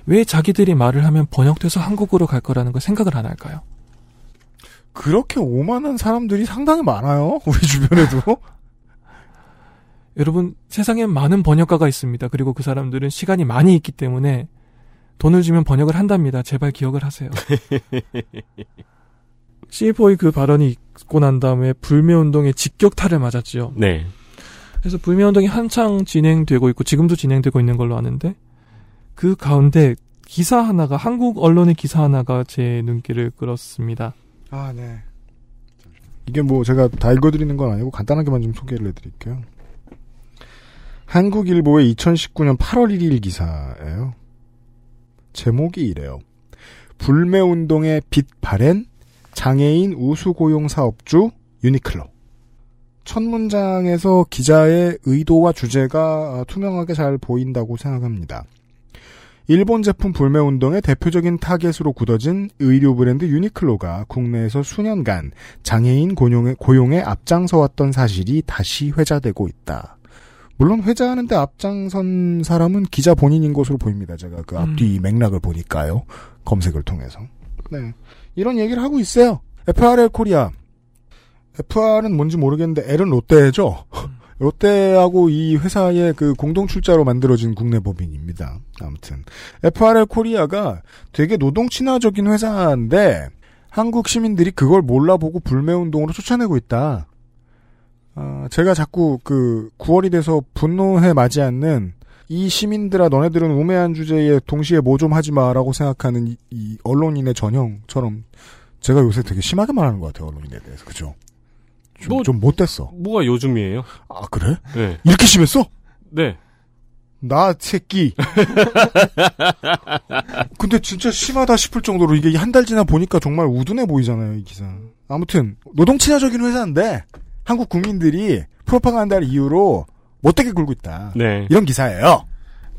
왜 자기들이 말을 하면 번역돼서 한국어로 갈 거라는 걸 생각을 안 할까요? 그렇게 오만한 사람들이 상당히 많아요. 우리 주변에도. <laughs> 여러분 세상에 많은 번역가가 있습니다. 그리고 그 사람들은 시간이 많이 있기 때문에 돈을 주면 번역을 한답니다. 제발 기억을 하세요. <laughs> CFO의 그 발언이 있고 난 다음에 불매운동에 직격탄을 맞았지요. 네. 그래서 불매운동이 한창 진행되고 있고 지금도 진행되고 있는 걸로 아는데 그 가운데 기사 하나가 한국 언론의 기사 하나가 제 눈길을 끌었습니다. 아, 네. 이게 뭐 제가 다 읽어드리는 건 아니고 간단하게만 좀 소개를 해드릴게요. 한국일보의 2019년 8월 1일 기사예요. 제목이 이래요. 불매운동의 빛 발엔 장애인 우수 고용 사업주 유니클로. 첫 문장에서 기자의 의도와 주제가 투명하게 잘 보인다고 생각합니다. 일본 제품 불매 운동의 대표적인 타겟으로 굳어진 의류 브랜드 유니클로가 국내에서 수년간 장애인 고용에, 고용에 앞장서왔던 사실이 다시 회자되고 있다. 물론 회자하는데 앞장선 사람은 기자 본인인 것으로 보입니다. 제가 그 앞뒤 맥락을 보니까요. 검색을 통해서. 네. 이런 얘기를 하고 있어요. FRL 코리아. FR은 뭔지 모르겠는데 L은 롯데죠. 롯데하고 이 회사의 그 공동 출자로 만들어진 국내 법인입니다. 아무튼 FRL 코리아가 되게 노동 친화적인 회사인데 한국 시민들이 그걸 몰라보고 불매 운동으로 쫓아내고 있다. 아, 제가 자꾸 그 9월이 돼서 분노해 마지 않는 이 시민들아 너네들은 우매한 주제에 동시에 뭐 좀 하지 마라고 생각하는 이, 이 언론인의 전형처럼 제가 요새 되게 심하게 말하는 것 같아요 언론인에 대해서 그죠? 좀, 뭐- 좀 못됐어. 뭐가 요즘이에요? 아 그래? 네. 이렇게 심했어? 네. 나 새끼. <laughs> 근데 진짜 심하다 싶을 정도로 이게 한 달 지나 보니까 정말 우둔해 보이잖아요, 이 기사. 아무튼 노동 친화적인 회사인데 한국 국민들이 프로파간다를 이유로 못되게 굴고 있다. 네. 이런 기사예요.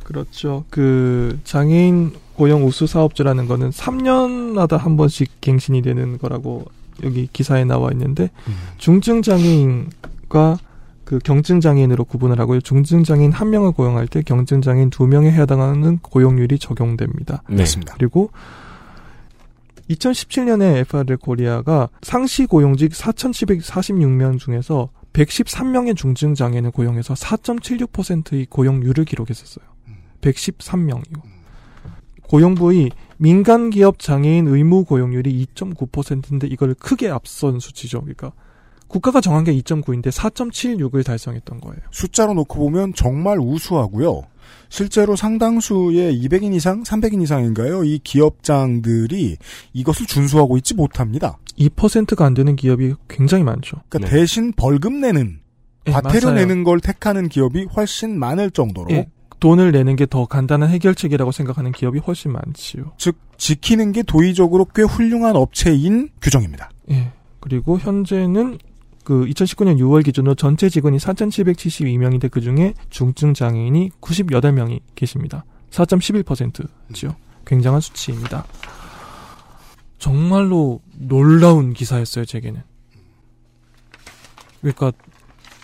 그렇죠. 그 장애인 고용 우수 사업주라는 거는 3년마다 한 번씩 갱신이 되는 거라고 여기 기사에 나와 있는데 중증 장애인과 그 경증 장애인으로 구분을 하고요. 중증 장애인 한 명을 고용할 때 경증 장애인 두 명에 해당하는 고용률이 적용됩니다. 네. 그렇습니다. 그리고 2017년에 FRL 코리아가 상시 고용직 4,746명 중에서 113명의 중증 장애인을 고용해서 4.76%의 고용률을 기록했었어요. 113명이고. 고용 부위 민간 기업 장애인 의무 고용률이 2.9%인데 이걸 크게 앞선 수치죠. 그러니까 국가가 정한 게 2.9인데 4.76을 달성했던 거예요. 숫자로 놓고 보면 정말 우수하고요. 실제로 상당수의 200인 이상, 300인 이상인가요? 이 기업장들이 이것을 준수하고 있지 못합니다. 2%가 안 되는 기업이 굉장히 많죠. 그러니까 대신 벌금 내는, 네, 과태료 맞아요. 내는 걸 택하는 기업이 훨씬 많을 정도로 예, 돈을 내는 게 더 간단한 해결책이라고 생각하는 기업이 훨씬 많지요. 즉 지키는 게 도의적으로 꽤 훌륭한 업체인 규정입니다. 예. 그리고 현재는 그 2019년 6월 기준으로 전체 직원이 4,772명인데 그 중에 중증 장애인이 98명이 계십니다. 4.11%죠. 굉장한 수치입니다. 정말로 놀라운 기사였어요, 제게는. 그러니까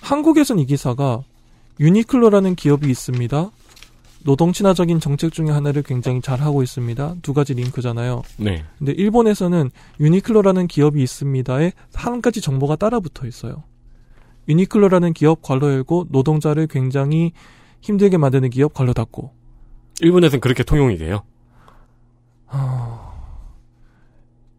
한국에선 이 기사가 유니클로라는 기업이 있습니다. 노동 친화적인 정책 중에 하나를 굉장히 잘 하고 있습니다. 두 가지 링크잖아요. 네. 근데 일본에서는 유니클로라는 기업이 있습니다에 한 가지 정보가 따라 붙어 있어요. 유니클로라는 기업 괄호 열고 노동자를 굉장히 힘들게 만드는 기업 괄호 닫고. 일본에서는 그렇게 통용이 돼요.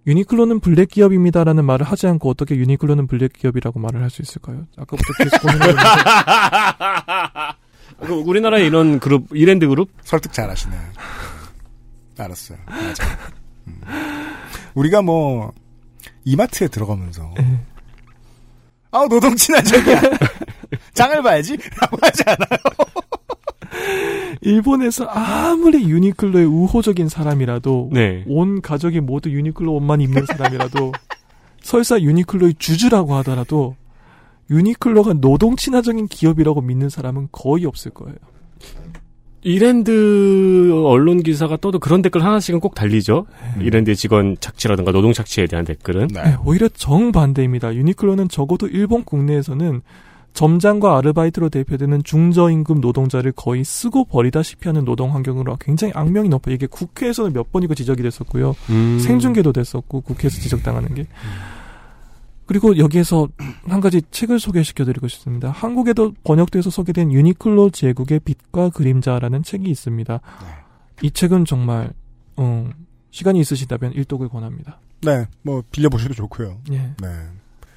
유니클로는 블랙 기업입니다라는 말을 하지 않고 어떻게 유니클로는 블랙 기업이라고 말을 할 수 있을까요? 아까부터 계속 고민을 <laughs> 그 우리나라에 이런 그룹 이랜드 그룹 설득 잘 하시네. 알았어요. 맞아요. 음. 우리가 뭐 이마트에 들어가면서 아 노동 친화적이야. 장을 봐야지. 라고 하지 않아요. 일본에서 아무리 유니클로의 우호적인 사람이라도 네. 온 가족이 모두 유니클로 옷만 입는 사람이라도 설사 유니클로의 주주라고 하더라도 유니클로가 노동 친화적인 기업이라고 믿는 사람은 거의 없을 거예요. 이랜드 언론 기사가 떠도 그런 댓글 하나씩은 꼭 달리죠. 이랜드 직원 착취라든가 노동 착취에 대한 댓글은. 네, 오히려 정반대입니다. 유니클로는 적어도 일본 국내에서는 점장과 아르바이트로 대표되는 중저임금 노동자를 거의 쓰고 버리다시피 하는 노동 환경으로 굉장히 악명이 높아요. 이게 국회에서는 몇 번이고 지적이 됐었고요. 음. 생중계도 됐었고 국회에서 지적당하는 게. 그리고 여기에서 한 가지 책을 소개시켜드리고 싶습니다. 한국에도 번역돼서 소개된 유니클로 제국의 빛과 그림자라는 책이 있습니다. 이 책은 정말 어, 시간이 있으시다면 일독을 권합니다. 네, 뭐 빌려보셔도 좋고요. 예. 네,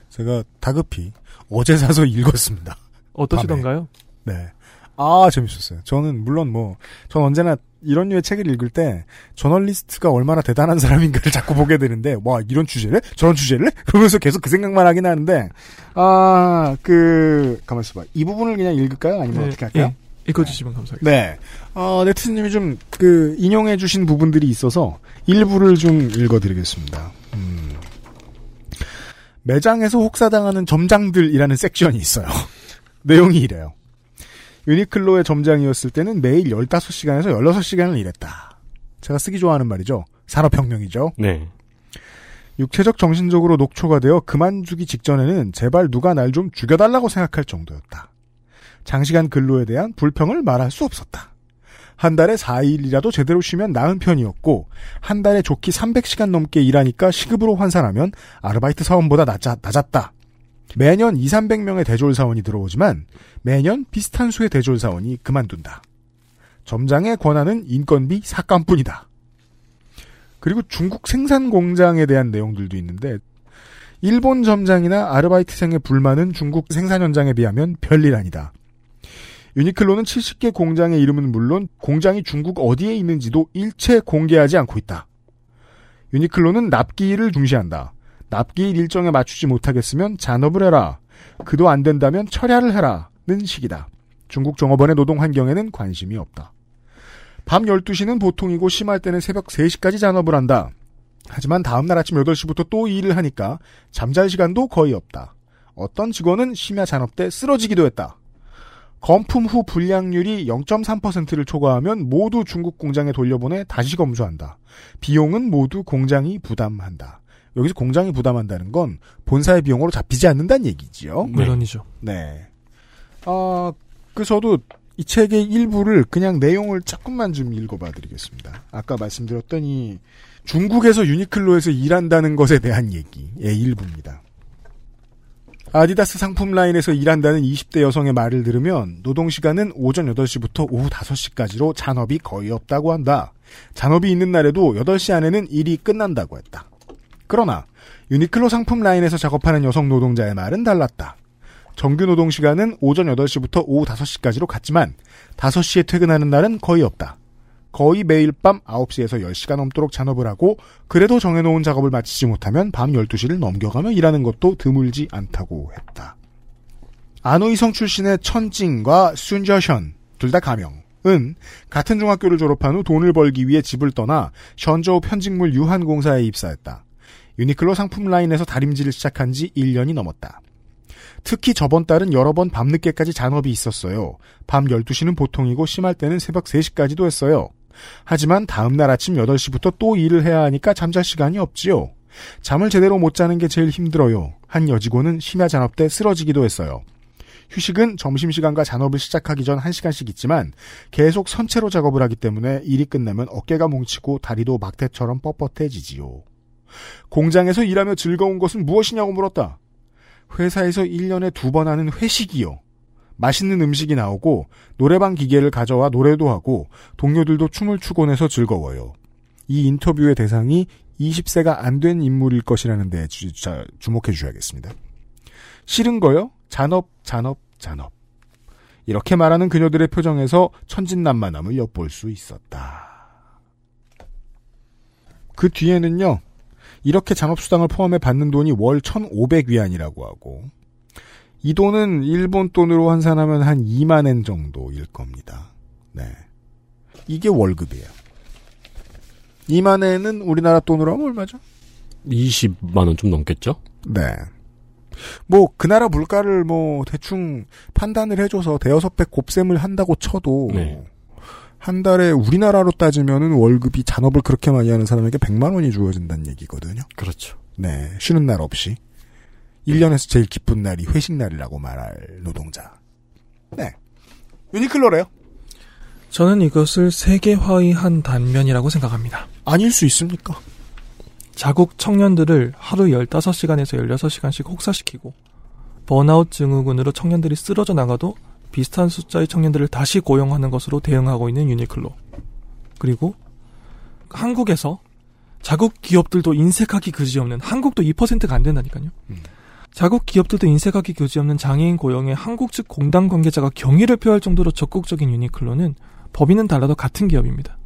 제가 다급히 어제 사서 읽었습니다. 어떠시던가요? 밤에. 네. 아, 재밌었어요. 저는 물론 뭐, 전 언제나 이런 류의 책을 읽을 때 저널리스트가 얼마나 대단한 사람인가를 <laughs> 자꾸 보게 되는데, 와, 이런 주제를? 저런 주제를? <laughs> 그러면서 계속 그 생각만 하긴 하는데, 아, 그, 가만 있어 봐. 이 부분을 그냥 읽을까요? 아니면 네, 어떻게 할까요? 예. 읽어주시면 감사하겠습니다. 네. 어, 네티즌님이 좀, 그, 인용해주신 부분들이 있어서 일부를 좀 읽어드리겠습니다. 음. 매장에서 혹사당하는 점장들이라는 섹션이 있어요. <laughs> 내용이 이래요. 유니클로의 점장이었을 때는 매일 15시간에서 16시간을 일했다. 제가 쓰기 좋아하는 말이죠. 산업혁명이죠. 네. 육체적 정신적으로 녹초가 되어 그만두기 직전에는 제발 누가 날 좀 죽여달라고 생각할 정도였다. 장시간 근로에 대한 불평을 말할 수 없었다. 한 달에 4일이라도 제대로 쉬면 나은 편이었고 한 달에 좋기 300시간 넘게 일하니까 시급으로 환산하면 아르바이트 사원보다 낮아, 낮았다. 매년 2, 300명의 대졸 사원이 들어오지만 매년 비슷한 수의 대졸 사원이 그만둔다. 점장의 권한은 인건비 삭감뿐이다. 그리고 중국 생산 공장에 대한 내용들도 있는데 일본 점장이나 아르바이트생의 불만은 중국 생산 현장에 비하면 별일 아니다. 유니클로는 70개 공장의 이름은 물론 공장이 중국 어디에 있는지도 일체 공개하지 않고 있다. 유니클로는 납기일을 중시한다. 납기일 일정에 맞추지 못하겠으면 잔업을 해라. 그도 안 된다면 철야를 해라는 식이다. 중국 종업원의 노동 환경에는 관심이 없다. 밤 12시는 보통이고 심할 때는 새벽 3시까지 잔업을 한다. 하지만 다음날 아침 8시부터 또 일을 하니까 잠잘 시간도 거의 없다. 어떤 직원은 심야 잔업 때 쓰러지기도 했다. 검품 후 불량률이 0.3%를 초과하면 모두 중국 공장에 돌려보내 다시 검수한다. 비용은 모두 공장이 부담한다. 여기서 공장이 부담한다는 건 본사의 비용으로 잡히지 않는다는 얘기지요. 물론이죠. 네. 아, 그 저도 이 책의 일부를 그냥 내용을 조금만 좀 읽어봐 드리겠습니다. 아까 말씀드렸던 이 중국에서 유니클로에서 일한다는 것에 대한 얘기의 일부입니다. 아디다스 상품 라인에서 일한다는 20대 여성의 말을 들으면 노동시간은 오전 8시부터 오후 5시까지로 잔업이 거의 없다고 한다. 잔업이 있는 날에도 8시 안에는 일이 끝난다고 했다. 그러나 유니클로 상품 라인에서 작업하는 여성 노동자의 말은 달랐다. 정규 노동 시간은 오전 8시부터 오후 5시까지로 같지만 5시에 퇴근하는 날은 거의 없다. 거의 매일 밤 9시에서 10시가 넘도록 잔업을 하고 그래도 정해놓은 작업을 마치지 못하면 밤 12시를 넘겨가며 일하는 것도 드물지 않다고 했다. 아노이성 출신의 천징과 순저현 둘다 가명은 같은 중학교를 졸업한 후 돈을 벌기 위해 집을 떠나 션저우 편직물 유한공사에 입사했다. 유니클로 상품 라인에서 다림질을 시작한 지 1년이 넘었다. 특히 저번 달은 여러 번 밤늦게까지 잔업이 있었어요. 밤 12시는 보통이고 심할 때는 새벽 3시까지도 했어요. 하지만 다음날 아침 8시부터 또 일을 해야 하니까 잠잘 시간이 없지요. 잠을 제대로 못 자는 게 제일 힘들어요. 한 여직원은 심야 잔업 때 쓰러지기도 했어요. 휴식은 점심시간과 잔업을 시작하기 전 1시간씩 있지만 계속 선체로 작업을 하기 때문에 일이 끝나면 어깨가 뭉치고 다리도 막대처럼 뻣뻣해지지요. 공장에서 일하며 즐거운 것은 무엇이냐고 물었다. 회사에서 1년에 두 번 하는 회식이요. 맛있는 음식이 나오고 노래방 기계를 가져와 노래도 하고 동료들도 춤을 추곤 해서 즐거워요. 이 인터뷰의 대상이 20세가 안 된 인물일 것이라는 데 주, 주 목해 주셔야겠습니다. 싫은 거요? 잔업, 잔업, 잔업. 이렇게 말하는 그녀들의 표정에서 천진난만함을 엿볼 수 있었다. 그 뒤에는요. 이렇게 잔업수당을 포함해 받는 돈이 월 1,500위안이라고 하고 이 돈은 일본 돈으로 환산하면 한 2만엔 정도일 겁니다. 네. 이게 월급이에요. 2만엔은 우리나라 돈으로 하면 얼마죠? 20만 원 좀 넘겠죠? 네. 뭐 그 나라 물가를 뭐 대충 판단을 해줘서 대여섯 배 곱셈을 한다고 쳐도 네. 한 달에 우리나라로 따지면은 월급이 잔업을 그렇게 많이 하는 사람에게 100만 원이 주어진다는 얘기거든요. 그렇죠. 네. 쉬는 날 없이. 1년에서 제일 기쁜 날이 회식 날이라고 말할 노동자. 네. 유니클로래요. 저는 이것을 세계화의 단면이라고 생각합니다. 아닐 수 있습니까? 자국 청년들을 하루 15시간에서 16시간씩 혹사시키고 번아웃 증후군으로 청년들이 쓰러져 나가도 비슷한 숫자의 청년들을 다시 고용하는 것으로 대응하고 있는 유니클로. 그리고 한국에서 자국 기업들도 인색하기 그지없는 한국도 2%가 안 된다니까요. 음. 자국 기업들도 인색하기 그지없는 장애인 고용에 한국 측 공단 관계자가 경의를 표할 정도로 적극적인 유니클로는 법인은 달라도 같은 기업입니다.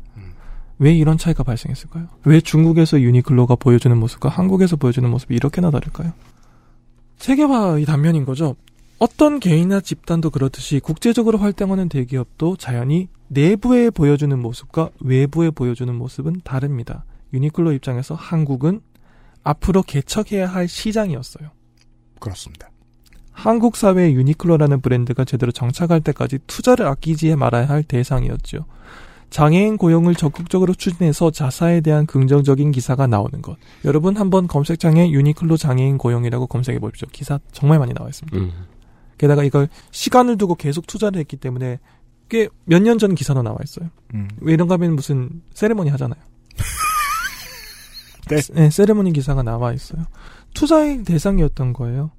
왜 이런 차이가 발생했을까요? 왜 중국에서 유니클로가 보여주는 모습과 한국에서 보여주는 모습이 이렇게나 다를까요? 세계화의 단면인 거죠. 어떤 개인이나 집단도 그렇듯이 국제적으로 활동하는 대기업도 자연히 내부에 보여주는 모습과 외부에 보여주는 모습은 다릅니다. 유니클로 입장에서 한국은 앞으로 개척해야 할 시장이었어요. 그렇습니다. 한국 사회의 유니클로라는 브랜드가 제대로 정착할 때까지 투자를 아끼지 말아야 할 대상이었죠. 장애인 고용을 적극적으로 추진해서 자사에 대한 긍정적인 기사가 나오는 것. 여러분 한번 검색창에 유니클로 장애인 고용이라고 검색해 보십시오. 기사 정말 많이 나와 있습니다. 음. 게다가 이걸 시간을 두고 계속 투자를 했기 때문에 꽤 몇 년 전 기사도 나와 있어요. 음. 왜 이런가 하면 무슨 세레모니 하잖아요. 네. 네, 세레모니 기사가 나와 있어요. 투자의 대상이었던 거예요.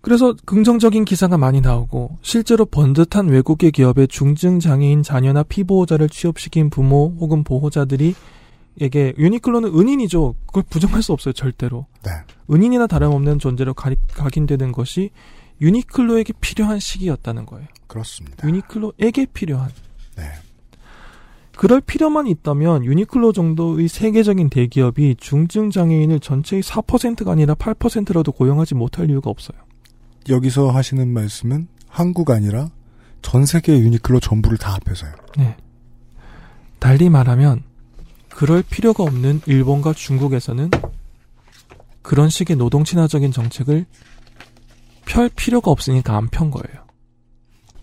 그래서 긍정적인 기사가 많이 나오고 실제로 번듯한 외국의 기업의 중증 장애인 자녀나 피보호자를 취업시킨 부모 혹은 보호자들이 에게 유니클로는 은인이죠. 그걸 부정할 수 없어요, 절대로. 네. 은인이나 다름없는 존재로 가, 각인되는 것이 유니클로에게 필요한 시기였다는 거예요. 그렇습니다. 유니클로에게 필요한. 네. 그럴 필요만 있다면 유니클로 정도의 세계적인 대기업이 중증 장애인을 전체의 4%가 아니라 8%라도 고용하지 못할 이유가 없어요. 여기서 하시는 말씀은 한국 아니라 전 세계 유니클로 전부를 다 합해서요. 네. 달리 말하면 그럴 필요가 없는 일본과 중국에서는 그런 식의 노동 친화적인 정책을 펼 필요가 없으니까 안 편 거예요.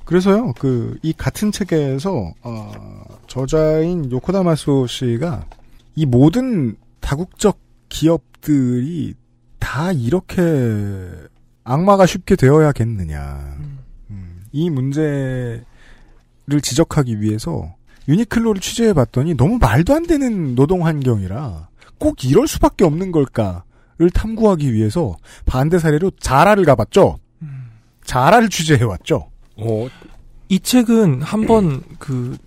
그래서요, 그, 이 같은 책에서, 어, 저자인 요코다마소 씨가 이 모든 다국적 기업들이 다 이렇게 악마가 쉽게 되어야겠느냐. 음, 이 문제를 지적하기 위해서 유니클로를 취재해 봤더니 너무 말도 안 되는 노동 환경이라 꼭 이럴 수밖에 없는 걸까 를 탐구하기 위해서 반대 사례로 자라를 가봤죠. 자라를 취재해 왔죠. 어, 이 책은 한번 <clears throat> 그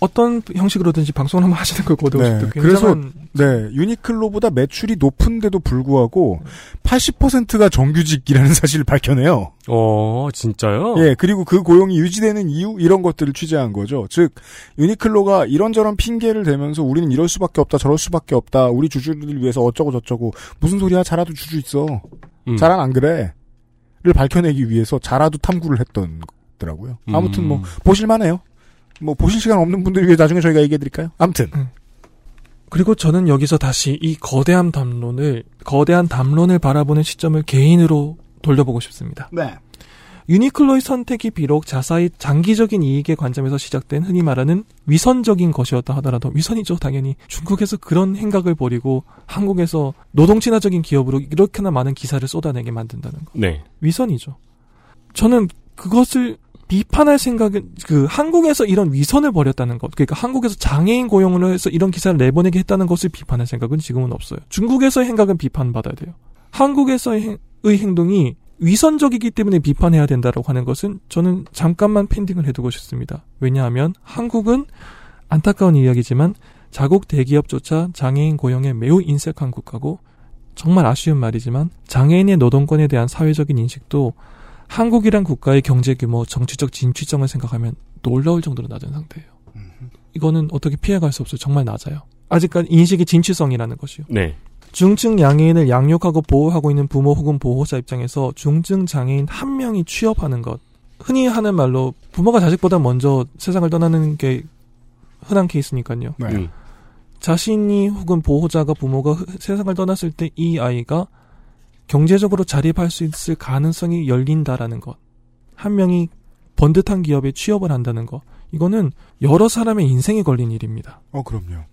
어떤 형식으로든지 방송을 한번 하시는 걸 거두고 싶어요. 그래서 굉장한 네 유니클로보다 매출이 높은데도 불구하고 80%가 정규직이라는 <laughs> 사실을 밝혀내요. 어, 진짜요? 예, 그리고 그 고용이 유지되는 이유 이런 것들을 취재한 거죠. 즉 유니클로가 이런저런 핑계를 대면서 우리는 이럴 수밖에 없다, 저럴 수밖에 없다, 우리 주주들을 위해서 어쩌고 저쩌고 무슨 소리야? 자라도 주주 있어. 음. 자란 안 그래? 를 밝혀내기 위해서 자라도 탐구를 했던 거더라고요. 아무튼 뭐 음. 보실만해요. 뭐 보실 시간 없는 분들을 위해 나중에 저희가 얘기해 드릴까요? 아무튼 그리고 저는 여기서 다시 이 거대한 담론을 거대한 담론을 바라보는 시점을 개인으로 돌려보고 싶습니다. 네. 유니클로의 선택이 비록 자사의 장기적인 이익의 관점에서 시작된 흔히 말하는 위선적인 것이었다 하더라도 위선이죠 당연히 중국에서 그런 행각을 벌이고 한국에서 노동 친화적인 기업으로 이렇게나 많은 기사를 쏟아내게 만든다는 거 네. 위선이죠. 저는 그것을 비판할 생각은 그 한국에서 이런 위선을 벌였다는 것, 그러니까 한국에서 장애인 고용을 해서 이런 기사를 내보내게 했다는 것을 비판할 생각은 지금은 없어요. 중국에서의 행각은 비판받아야 돼요. 한국에서의 행동이 위선적이기 때문에 비판해야 된다라고 하는 것은 저는 잠깐만 펜딩을 해두고 싶습니다. 왜냐하면 한국은 안타까운 이야기지만 자국 대기업조차 장애인 고용에 매우 인색한 국가고 정말 아쉬운 말이지만 장애인의 노동권에 대한 사회적인 인식도 한국이란 국가의 경제 규모, 정치적 진취성을 생각하면 놀라울 정도로 낮은 상태예요. 이거는 어떻게 피해갈 수 없어요. 정말 낮아요. 아직까지 인식의 진취성이라는 것이요. 네. 중증 장애인을 양육하고 보호하고 있는 부모 혹은 보호자 입장에서 중증 장애인 한 명이 취업하는 것. 흔히 하는 말로 부모가 자식보다 먼저 세상을 떠나는 게 흔한 케이스니까요. 네. 음. 자신이 혹은 보호자가 부모가 흐- 세상을 떠났을 때 이 아이가 경제적으로 자립할 수 있을 가능성이 열린다라는 것. 한 명이 번듯한 기업에 취업을 한다는 것. 이거는 여러 사람의 인생에 걸린 일입니다. 어 그럼요.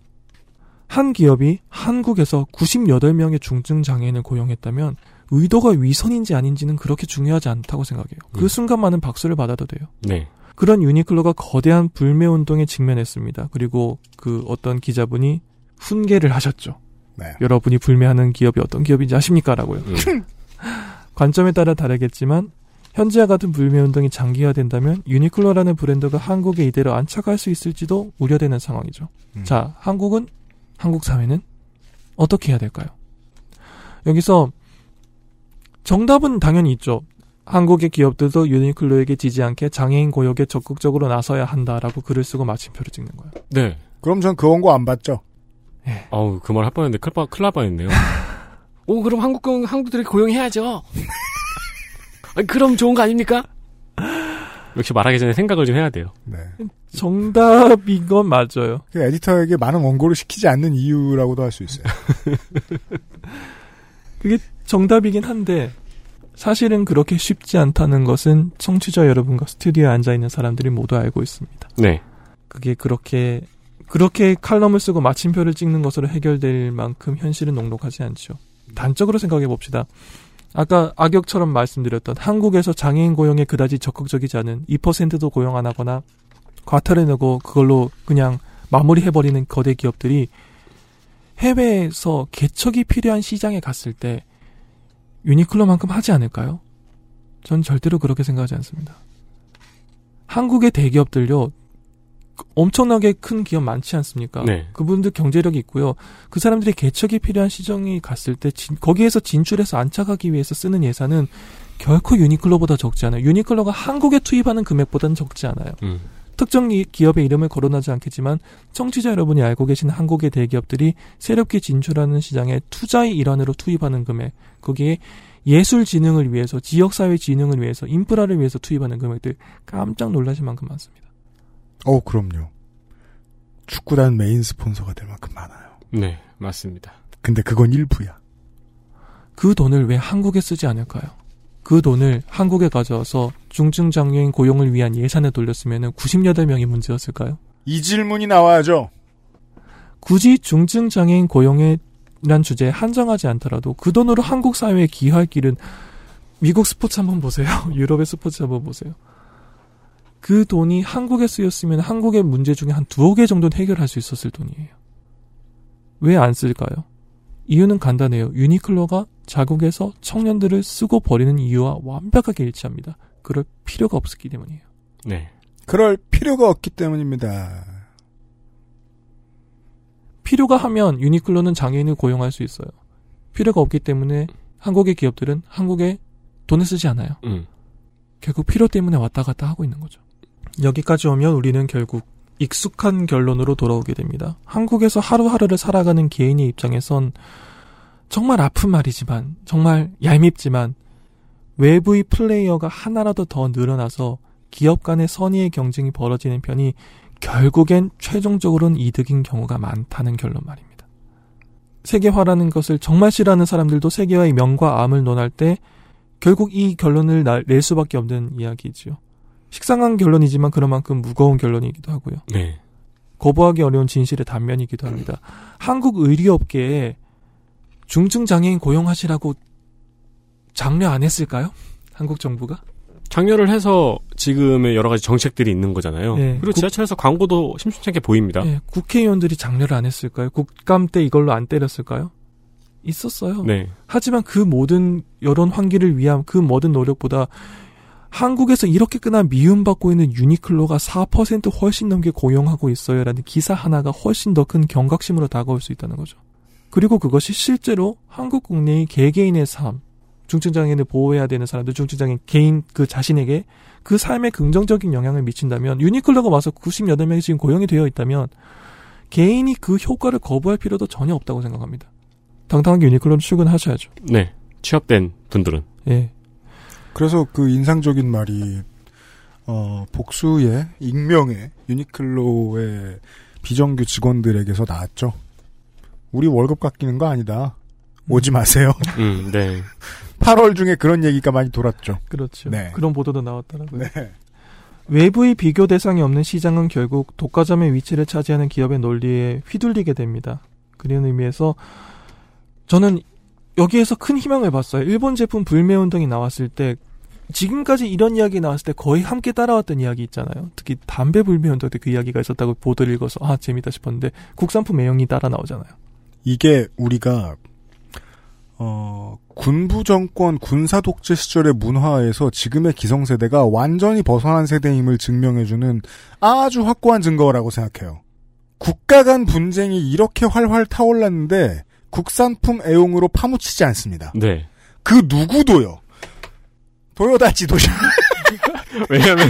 한 기업이 한국에서 98명의 중증 장애인을 고용했다면 의도가 위선인지 아닌지는 그렇게 중요하지 않다고 생각해요. 그 음. 순간만은 박수를 받아도 돼요. 네. 그런 유니클로가 거대한 불매 운동에 직면했습니다. 그리고 그 어떤 기자분이 훈계를 하셨죠. 네. 여러분이 불매하는 기업이 어떤 기업인지 아십니까라고요. 음. <laughs> 관점에 따라 다르겠지만 현재와 같은 불매 운동이 장기화된다면 유니클로라는 브랜드가 한국에 이대로 안착할 수 있을지도 우려되는 상황이죠. 음. 자, 한국은 한국 사회는 어떻게 해야 될까요? 여기서 정답은 당연히 있죠. 한국의 기업들도 유니클로에게 지지 않게 장애인 고역에 적극적으로 나서야 한다라고 글을 쓰고 마침표를 찍는 거예요. 네. 그럼 전 그 원고 안 봤죠. 아우, 그 말 할 뻔했는데 큰일 날 뻔했네요. <laughs> 오, 그럼 한국, 고- 한국들이 고용해야죠. <laughs> 아니, 그럼 좋은 거 아닙니까? 역시 말하기 전에 생각을 좀 해야 돼요. 네. 정답인 건 맞아요. 그 에디터에게 많은 원고를 시키지 않는 이유라고도 할 수 있어요. <laughs> 그게 정답이긴 한데 사실은 그렇게 쉽지 않다는 것은 청취자 여러분과 스튜디오에 앉아 있는 사람들이 모두 알고 있습니다. 네. 그게 그렇게 그렇게 칼럼을 쓰고 마침표를 찍는 것으로 해결될 만큼 현실은 녹록하지 않죠. 단적으로 생각해 봅시다. 아까 악역처럼 말씀드렸던 한국에서 장애인 고용에 그다지 적극적이지 않은 2%도 고용 안 하거나 과태료 내고 그걸로 그냥 마무리해버리는 거대 기업들이 해외에서 개척이 필요한 시장에 갔을 때 유니클로만큼 하지 않을까요? 전 절대로 그렇게 생각하지 않습니다. 한국의 대기업들요, 엄청나게 큰 기업 많지 않습니까? 네. 그분들 경제력이 있고요. 그 사람들이 개척이 필요한 시장이 갔을 때 진- 거기에서 진출해서 안착하기 위해서 쓰는 예산은 결코 유니클로보다 적지 않아요. 유니클로가 한국에 투입하는 금액보다는 적지 않아요. 음. 특정 이- 기업의 이름을 거론하지 않겠지만 청취자 여러분이 알고 계시는 한국의 대기업들이 새롭게 진출하는 시장에 투자의 일환으로 투입하는 금액 거기에 예술 진흥을 위해서 지역사회 진흥을 위해서 인프라를 위해서 투입하는 금액들 깜짝 놀라실 만큼 많습니다. 어, 그럼요. 축구단 메인 스폰서가 될 만큼 많아요. 네, 맞습니다. 근데 그건 일부야. 그 돈을 왜 한국에 쓰지 않을까요? 그 돈을 한국에 가져와서 중증 장애인 고용을 위한 예산에 돌렸으면 98명이 문제였을까요? 이 질문이 나와야죠. 굳이 중증 장애인 고용에 란 주제에 한정하지 않더라도 그 돈으로 한국 사회에 기여할 길은 미국 스포츠 한번 보세요. <laughs> 유럽의 스포츠 한번 보세요. 그 돈이 한국에 쓰였으면 한국의 문제 중에 한 두어 개 정도는 해결할 수 있었을 돈이에요. 왜 안 쓸까요? 이유는 간단해요. 유니클로가 자국에서 청년들을 쓰고 버리는 이유와 완벽하게 일치합니다. 그럴 필요가 없었기 때문이에요. 네. 그럴 필요가 없기 때문입니다. 필요가 하면 유니클로는 장애인을 고용할 수 있어요. 필요가 없기 때문에 한국의 기업들은 한국에 돈을 쓰지 않아요. 음. 결국 필요 때문에 왔다 갔다 하고 있는 거죠. 여기까지 오면 우리는 결국 익숙한 결론으로 돌아오게 됩니다. 한국에서 하루하루를 살아가는 개인의 입장에선 정말 아픈 말이지만, 정말 얄밉지만, 외부의 플레이어가 하나라도 더 늘어나서 기업 간의 선의의 경쟁이 벌어지는 편이 결국엔 최종적으로는 이득인 경우가 많다는 결론 말입니다. 세계화라는 것을 정말 싫어하는 사람들도 세계화의 명과 암을 논할 때 결국 이 결론을 나- 낼 수밖에 없는 이야기지요. 식상한 결론이지만 그만큼 무거운 결론이기도 하고요. 네. 거부하기 어려운 진실의 단면이기도 합니다. 한국 의료업계에 중증 장애인 고용하시라고 장려 안 했을까요? 한국 정부가? 장려를 해서 지금의 여러 가지 정책들이 있는 거잖아요. 네. 그리고 지하철에서 광고도 심심찮게 보입니다. 예, 국회의원들이 장려를 안 했을까요? 국감 때 이걸로 안 때렸을까요? 있었어요. 네. 하지만 그 모든 여론 환기를 위한 그 모든 노력보다 한국에서 이렇게까나 미움받고 있는 유니클로가 4% 훨씬 넘게 고용하고 있어요 라는 기사 하나가 훨씬 더 큰 경각심으로 다가올 수 있다는 거죠. 그리고 그것이 실제로 한국 국내의 개개인의 삶, 중증장애인을 보호해야 되는 사람들, 중증장애인 개인 그 자신에게 그 삶에 긍정적인 영향을 미친다면 유니클로가 와서 98명이 지금 고용이 되어 있다면 개인이 그 효과를 거부할 필요도 전혀 없다고 생각합니다. 당당하게 유니클로로 출근하셔야죠. 네. 취업된 분들은. 예. 그래서 그 인상적인 말이 어, 복수의 익명의 유니클로의 비정규 직원들에게서 나왔죠. 우리 월급 깎이는 거 아니다. 오지 마세요. <laughs> 음, 네. 8월 중에 그런 얘기가 많이 돌았죠. 그렇죠. 네. 그런 보도도 나왔더라고요. 네. 외부의 비교 대상이 없는 시장은 결국 독과점의 위치를 차지하는 기업의 논리에 휘둘리게 됩니다. 그런 의미에서 저는 여기에서 큰 희망을 봤어요. 일본 제품 불매운동이 나왔을 때 지금까지 이런 이야기 나왔을 때 거의 함께 따라왔던 이야기 있잖아요. 특히 담배 불매운동 때 그 이야기가 있었다고 보도를 읽어서 아 재밌다 싶었는데 국산품 애용이 따라 나오잖아요. 이게 우리가 어, 군부 정권 군사 독재 시절의 문화에서 지금의 기성세대가 완전히 벗어난 세대임을 증명해주는 아주 확고한 증거라고 생각해요. 국가 간 분쟁이 이렇게 활활 타올랐는데 국산품 애용으로 파묻히지 않습니다. 네. 그 누구도요. 도요다 지도자. <laughs> 왜냐면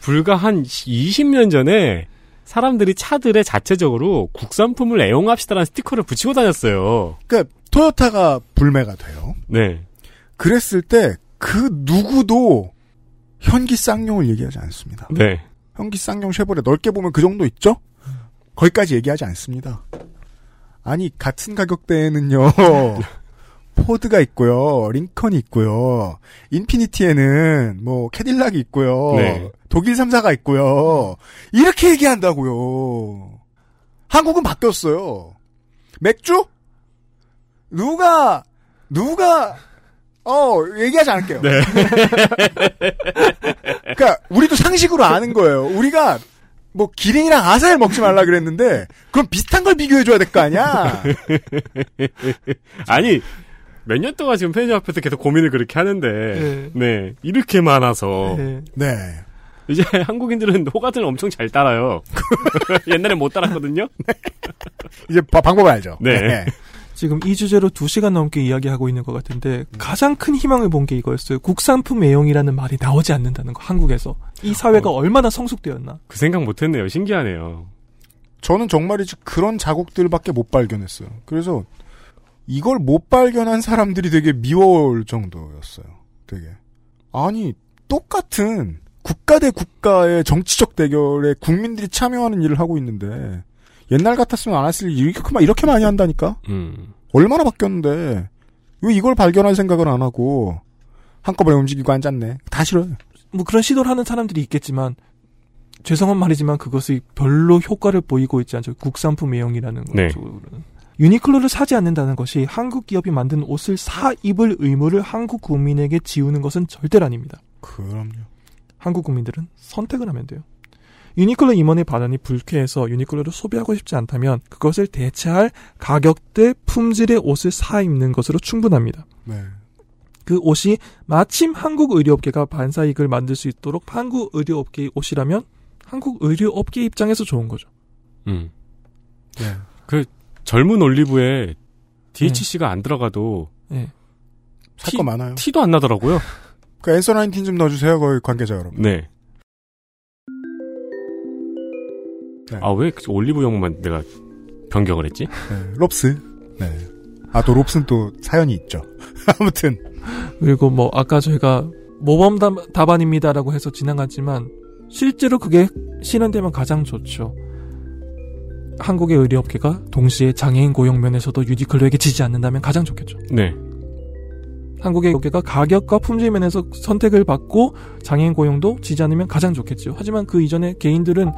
불과 한 20년 전에 사람들이 차들에 자체적으로 국산품을 애용합시다라는 스티커를 붙이고 다녔어요. 그러니까 토요타가 불매가 돼요. 네. 그랬을 때 그 누구도 현기 쌍용을 얘기하지 않습니다. 네. 현기 쌍용 쉐보레 넓게 보면 그 정도 있죠? 거기까지 얘기하지 않습니다. 아니 같은 가격대에는요. <laughs> 포드가 있고요. 링컨이 있고요. 인피니티에는 뭐 캐딜락이 있고요. 네. 독일 3사가 있고요. 이렇게 얘기한다고요. 한국은 바뀌었어요. 맥주? 누가 누가 어 얘기하지 않을게요. 네. <laughs> 그러니까 우리도 상식으로 아는 거예요. 우리가 뭐 기린이랑 아사를 먹지 말라 그랬는데 그럼 비슷한 걸 비교해 줘야 될 거 아니야. <laughs> 아니 몇 년 동안 지금 편의점 앞에서 계속 고민을 그렇게 하는데 네, 이렇게 많아서 네. 이제 <laughs> 한국인들은 호가들 엄청 잘 따라요. <laughs> 옛날에 못 따랐거든요. 이제 바- 방법 알죠. 네. 지금 이 주제로 2시간 넘게 이야기하고 있는 것 같은데 가장 큰 희망을 본 게 이거였어요. 국산품 애용이라는 말이 나오지 않는다는 거 한국에서. 이 사회가 얼마나 성숙되었나. 그 생각 못 했네요. 신기하네요. 저는 정말이지 그런 자국들밖에 못 발견했어요. 그래서 이걸 못 발견한 사람들이 되게 미워올 정도였어요. 되게. 아니, 똑같은 국가 대 국가의 정치적 대결에 국민들이 참여하는 일을 하고 있는데 옛날 같았으면 안 했을 일 이렇게, 마- 이렇게 많이 한다니까? 음. 얼마나 바뀌었는데 왜 이걸 발견할 생각을 안 하고 한꺼번에 움직이고 앉았네. 다 싫어요. 뭐 그런 시도를 하는 사람들이 있겠지만 죄송한 말이지만 그것이 별로 효과를 보이고 있지 않죠. 국산품 애용이라는 네. 쪽으로는. 유니클로를 사지 않는다는 것이 한국 기업이 만든 옷을 사 입을 의무를 한국 국민에게 지우는 것은 절대로 아닙니다. 그럼요. 한국 국민들은 선택을 하면 돼요. 유니클로 임원의 반응이 불쾌해서 유니클로를 소비하고 싶지 않다면 그것을 대체할 가격대 품질의 옷을 사 입는 것으로 충분합니다. 네. 그 옷이 마침 한국 의료업계가 반사이익을 만들 수 있도록 한국 의료업계의 옷이라면 한국 의료업계 입장에서 좋은 거죠. 음. 네. 그 젊은 올리브에 DHC가 안 들어가도 네. 살거 많아요. 티도 안 나더라고요. 그 앤서 나인틴 좀 넣어주세요, 거기 관계자 여러분. 네. 네. 아, 왜 올리브영만 내가 변경을 했지? 네, 롭스. 네. 아, 또 롭스는 또 사연이 있죠. <laughs> 아무튼. 그리고 뭐 아까 저희가 모범 답- 답안입니다라고 해서 지나갔지만 실제로 그게 실현되면 가장 좋죠. 한국의 의료업계가 동시에 장애인 고용 면에서도 유니클로에게 지지 않는다면 가장 좋겠죠. 네. 한국의 업계가 가격과 품질 면에서 선택을 받고 장애인 고용도 지지 않으면 가장 좋겠죠. 하지만 그 이전에 개인들은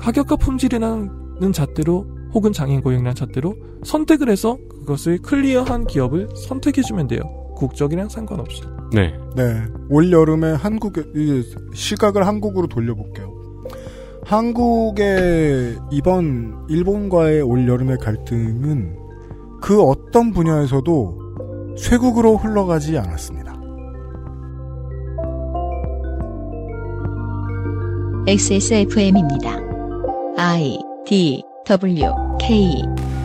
가격과 품질이라는 잣대로 혹은 장애인 고용이라는 잣대로 선택을 해서 그것을 클리어한 기업을 선택해주면 돼요. 국적이랑 상관없이. 네. 네. 올 여름에 한국의 이 시각을 한국으로 돌려볼게요. 한국의 이번 일본과의 올 여름의 갈등은 그 어떤 분야에서도 쇄국으로 흘러가지 않았습니다. XSFM입니다. I D W K